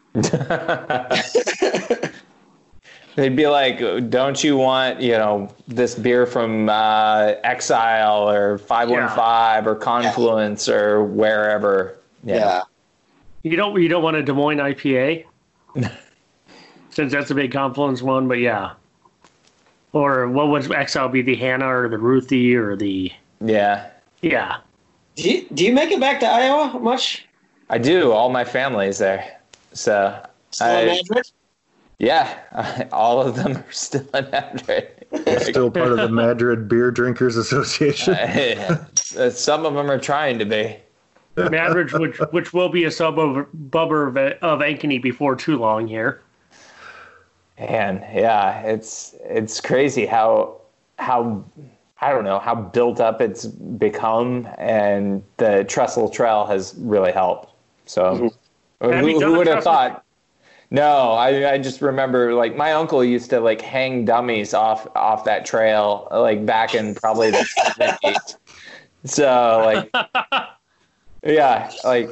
They'd be like, "Don't you want, you know, this beer from uh, Exile or Five One Five or Confluence or wherever?" Yeah. You don't you don't want a Des Moines IPA, since that's a big Confluence one. But yeah, or what would Exile be? The Hannah or the Ruthie or the yeah. yeah. Do you, do you make it back to Iowa much? I do. All my family's there, so Still in I- Madrid? yeah, all of them are still in Madrid. Still part of the Madrid Beer Drinkers Association. Uh, some of them are trying to be. Madrid, which which will be a suburb of, of Ankeny before too long here. And yeah, it's it's crazy how how I don't know how built up it's become, and the trestle trail has really helped. So, mm-hmm. Have who, who would have thought? No, I, I just remember like my uncle used to like hang dummies off off that trail like back in probably the 70s. So like, yeah, like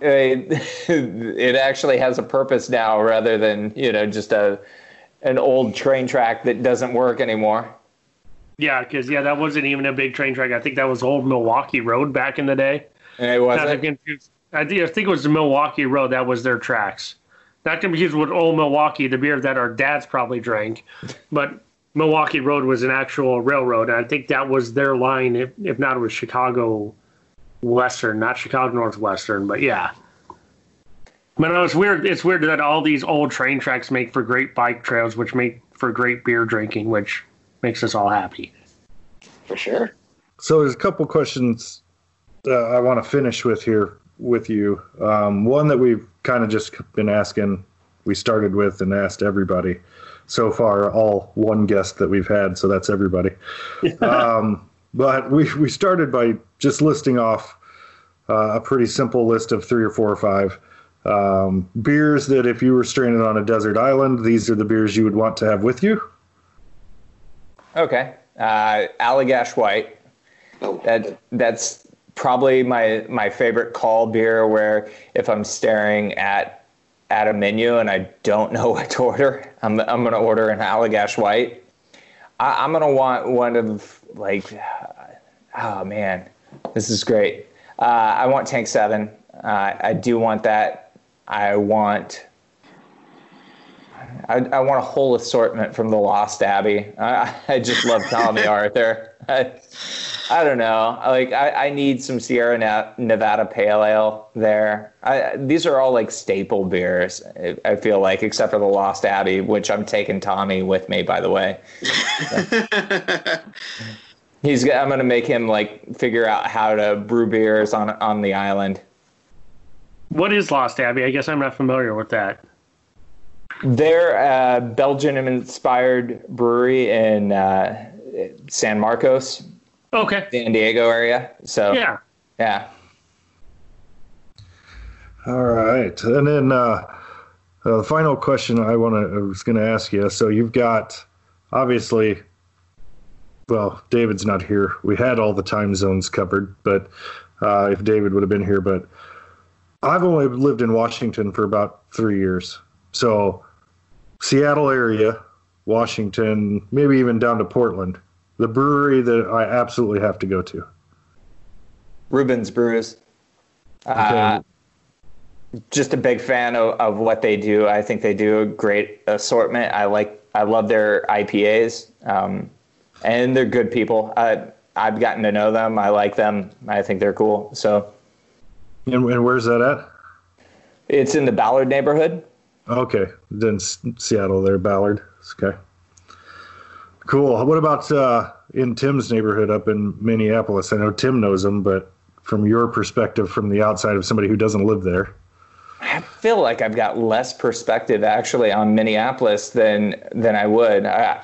it, it actually has a purpose now rather than you know just a an old train track that doesn't work anymore. Yeah, because yeah, that wasn't even a big train track. I think that was old Milwaukee Road back in the day. And it wasn't. Confuse- I think, I think it was the Milwaukee Road. That was their tracks. Not to confuse with Old Milwaukee, the beer that our dads probably drank, but Milwaukee Road was an actual railroad. And I think that was their line. If, if not, it was Chicago Western, not Chicago Northwestern. But yeah, but no, it's weird. It's weird that all these old train tracks make for great bike trails, which make for great beer drinking, which makes us all happy. For sure. So there's a couple questions uh, I want to finish with here with you. Um, one that we've kind of just been asking, we started with and asked everybody so far, all one guest that we've had, so that's everybody. um, but we, we started by just listing off uh, a pretty simple list of three or four or five um, beers that if you were stranded on a desert island, these are the beers you would want to have with you. Okay, uh, Allagash White. Oh, That that's probably my my favorite call beer. Where if I'm staring at at a menu and I don't know what to order, I'm I'm gonna order an Allagash White. I, I'm gonna want one of like, oh man, this is great. Uh, I want Tank Seven. Uh, I do want that. I want. I, I want a whole assortment from the Lost Abbey. I, I just love Tommy Arthur. I, I don't know. Like I, I need some Sierra Na- Nevada Pale Ale there. I, these are all like staple beers. I- I feel like, except for the Lost Abbey, which I'm taking Tommy with me. By the way, he's. I'm gonna make him like figure out how to brew beers on on the island. What is Lost Abbey? I guess I'm not familiar with that. They're a Belgian-inspired brewery in uh, San Marcos, Okay. San Diego area. So Yeah. yeah. All right, and then uh, uh, the final question I want to was going to ask you. So you've got obviously, well, David's not here. We had all the time zones covered, but uh, if David would have been here, but I've only lived in Washington for about three years, so Seattle area, Washington, maybe even down to Portland. The brewery that I absolutely have to go to. Reuben's Brews. Uh, just a big fan of, of what they do. I think they do a great assortment. I like, I love their IPAs, um, and they're good people. I, I've gotten to know them. I like them. I think they're cool. So And, and where's that at? it's in the Ballard neighborhood. Okay, then Seattle there, Ballard. Okay, cool. What about uh, in Tim's neighborhood up in Minneapolis? I know Tim knows them, but from your perspective, from the outside of somebody who doesn't live there, I feel like I've got less perspective actually on Minneapolis than than I would. I,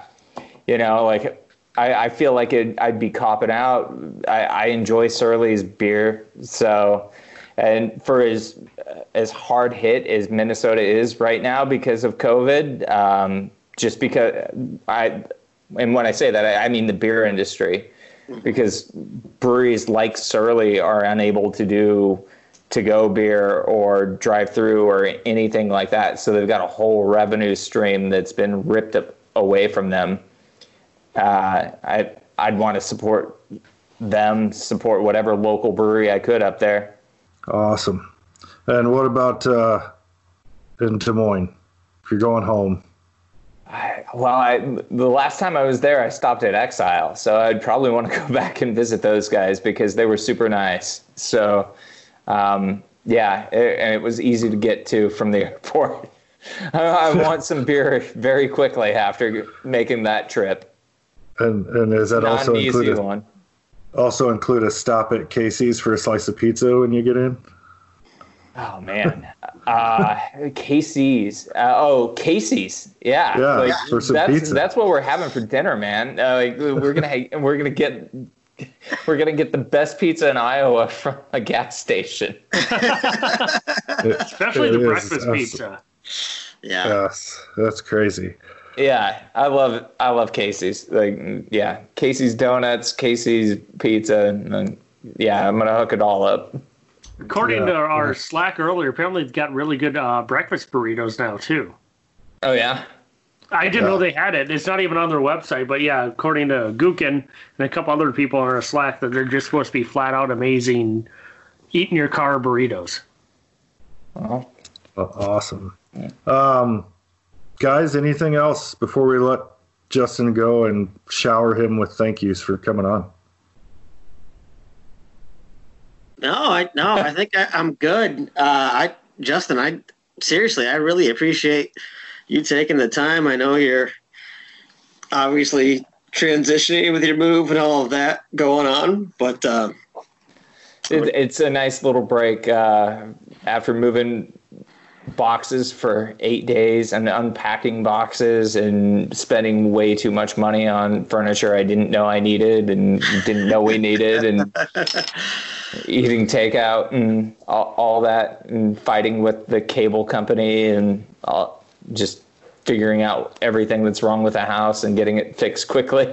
you know, like I, I feel like it, I'd be copping out. I, I enjoy Surly's beer, so and for as as hard hit as Minnesota is right now because of COVID, um, just because I and when I say that, I, I mean the beer industry, because breweries like Surly are unable to do to go beer or drive through or anything like that. So they've got a whole revenue stream that's been ripped up away from them. Uh, I I'd want to support them, support whatever local brewery I could up there. Awesome. And what about uh, in Des Moines? If you're going home, I, well, I, the last time I was there, I stopped at Exile, so I'd probably want to go back and visit those guys because they were super nice. So, um, yeah, it, and it was easy to get to from the airport. I, I want some beer very quickly after making that trip. and and is that Not also an easy include a, one. also include a stop at Casey's for a slice of pizza when you get in? Oh man, uh, Casey's. Uh, oh, Casey's. Yeah, Yeah, like, for some that's pizza. that's what we're having for dinner, man. Uh, like, we're gonna ha- we're gonna get we're gonna get the best pizza in Iowa from a gas station. Especially It the is. breakfast That's- pizza. Yeah. Yes, that's crazy. Yeah, I love I love Casey's. Like, yeah, Casey's donuts, Casey's pizza. And, yeah, I'm gonna hook it all up. According Yeah. to our Slack earlier, apparently they've got really good uh, breakfast burritos now too. Oh yeah. I didn't Yeah. know they had it. It's not even on their website, but yeah, according to Gookin and a couple other people on our Slack, that they're just supposed to be flat out amazing, eating your car burritos. Oh, awesome. Um, guys, anything else before we let Justin go and shower him with thank yous for coming on? No, I no, I think I, I'm good. Uh, I Justin, I seriously, I really appreciate you taking the time. I know you're obviously transitioning with your move and all of that going on, but uh, it, it's a nice little break uh, after moving boxes for eight days and unpacking boxes and spending way too much money on furniture I didn't know I needed and didn't know we needed and eating takeout and all, all that and fighting with the cable company and all, just figuring out everything that's wrong with the house and getting it fixed quickly.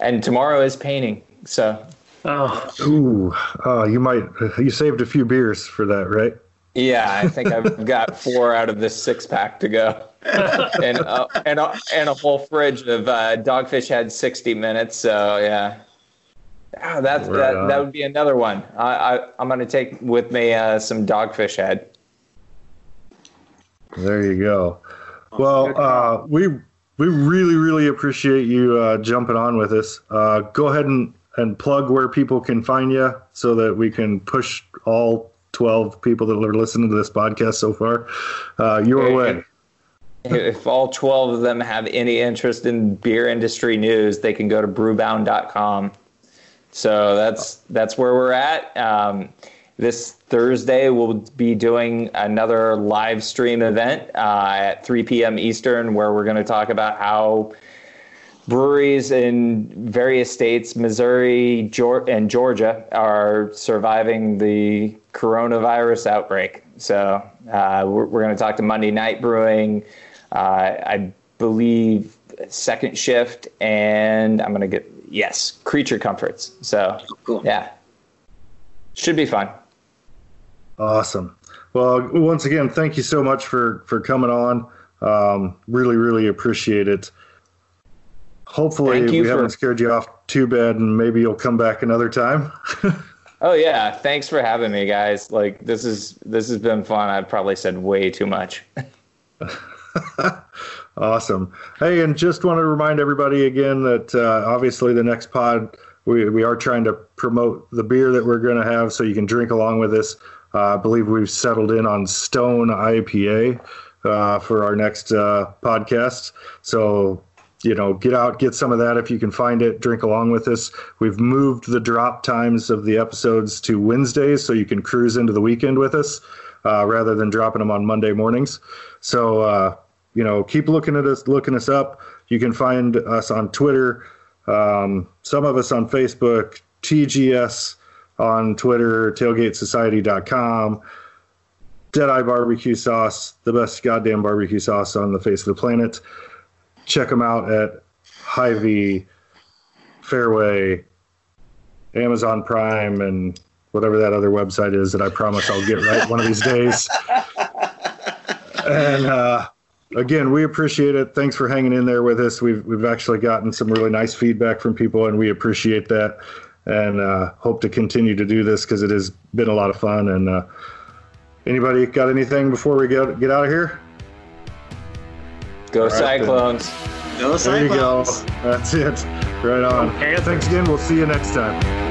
And tomorrow is painting, so Oh, Ooh, uh, you might you saved a few beers for that, right? Yeah, I think I've got four out of this six pack to go, and uh, and a, and a whole fridge of uh, Dogfish Head sixty minutes. So yeah, ah, that's Right that, on. that would be another one. I, I I'm gonna take with me uh, some Dogfish head. There you go. Well, uh, we we really really appreciate you uh, jumping on with us. Uh, go ahead and and plug where people can find you so that we can push all 12 people that are listening to this podcast so far uh, your Hey, way. If all twelve of them have any interest in beer industry news, they can go to brewbound.com. So that's that's where we're at. Um, this Thursday, we'll be doing another live stream event uh, at 3 p.m. Eastern, where we're going to talk about how breweries in various states, Missouri and Georgia, are surviving the coronavirus outbreak. So uh, we're, we're going to talk to Monday Night Brewing, uh, I believe Second Shift, and I'm going to get yes, Creature Comforts. So cool. yeah, should be fun. Awesome. Well, once again, thank you so much for for coming on. Um, really, really appreciate it. Hopefully, Thank we you for- haven't scared you off too bad, and maybe you'll come back another time. Oh yeah, thanks for having me, guys. Like this is this has been fun. I've probably said way too much. Awesome. Hey, and just want to remind everybody again that uh, obviously the next pod we we are trying to promote the beer that we're going to have, so you can drink along with us. Uh, I believe we've settled in on Stone IPA uh, for our next uh, podcast. So you know, get out, get some of that if you can find it. Drink along with us. We've moved the drop times of the episodes to Wednesdays, so you can cruise into the weekend with us uh, rather than dropping them on Monday mornings. So. Uh, you know, keep looking at us, looking us up. You can find us on Twitter, um, some of us on Facebook, TGS on Twitter, tailgatesociety.com, Deadeye Barbecue Sauce, the best goddamn barbecue sauce on the face of the planet. Check them out at Hy-Vee, Fairway, Amazon Prime, and whatever that other website is that I promise I'll get right one of these days. And uh, again, we appreciate it. Thanks for hanging in there with us. We've we've actually gotten some really nice feedback from people, and we appreciate that. And uh, hope to continue to do this because it has been a lot of fun. And uh, anybody got anything before we get get out of here? Go right, then. Cyclones. Go There you go. Cyclones. That's it. Right on. Panthers. Thanks again. We'll see you next time.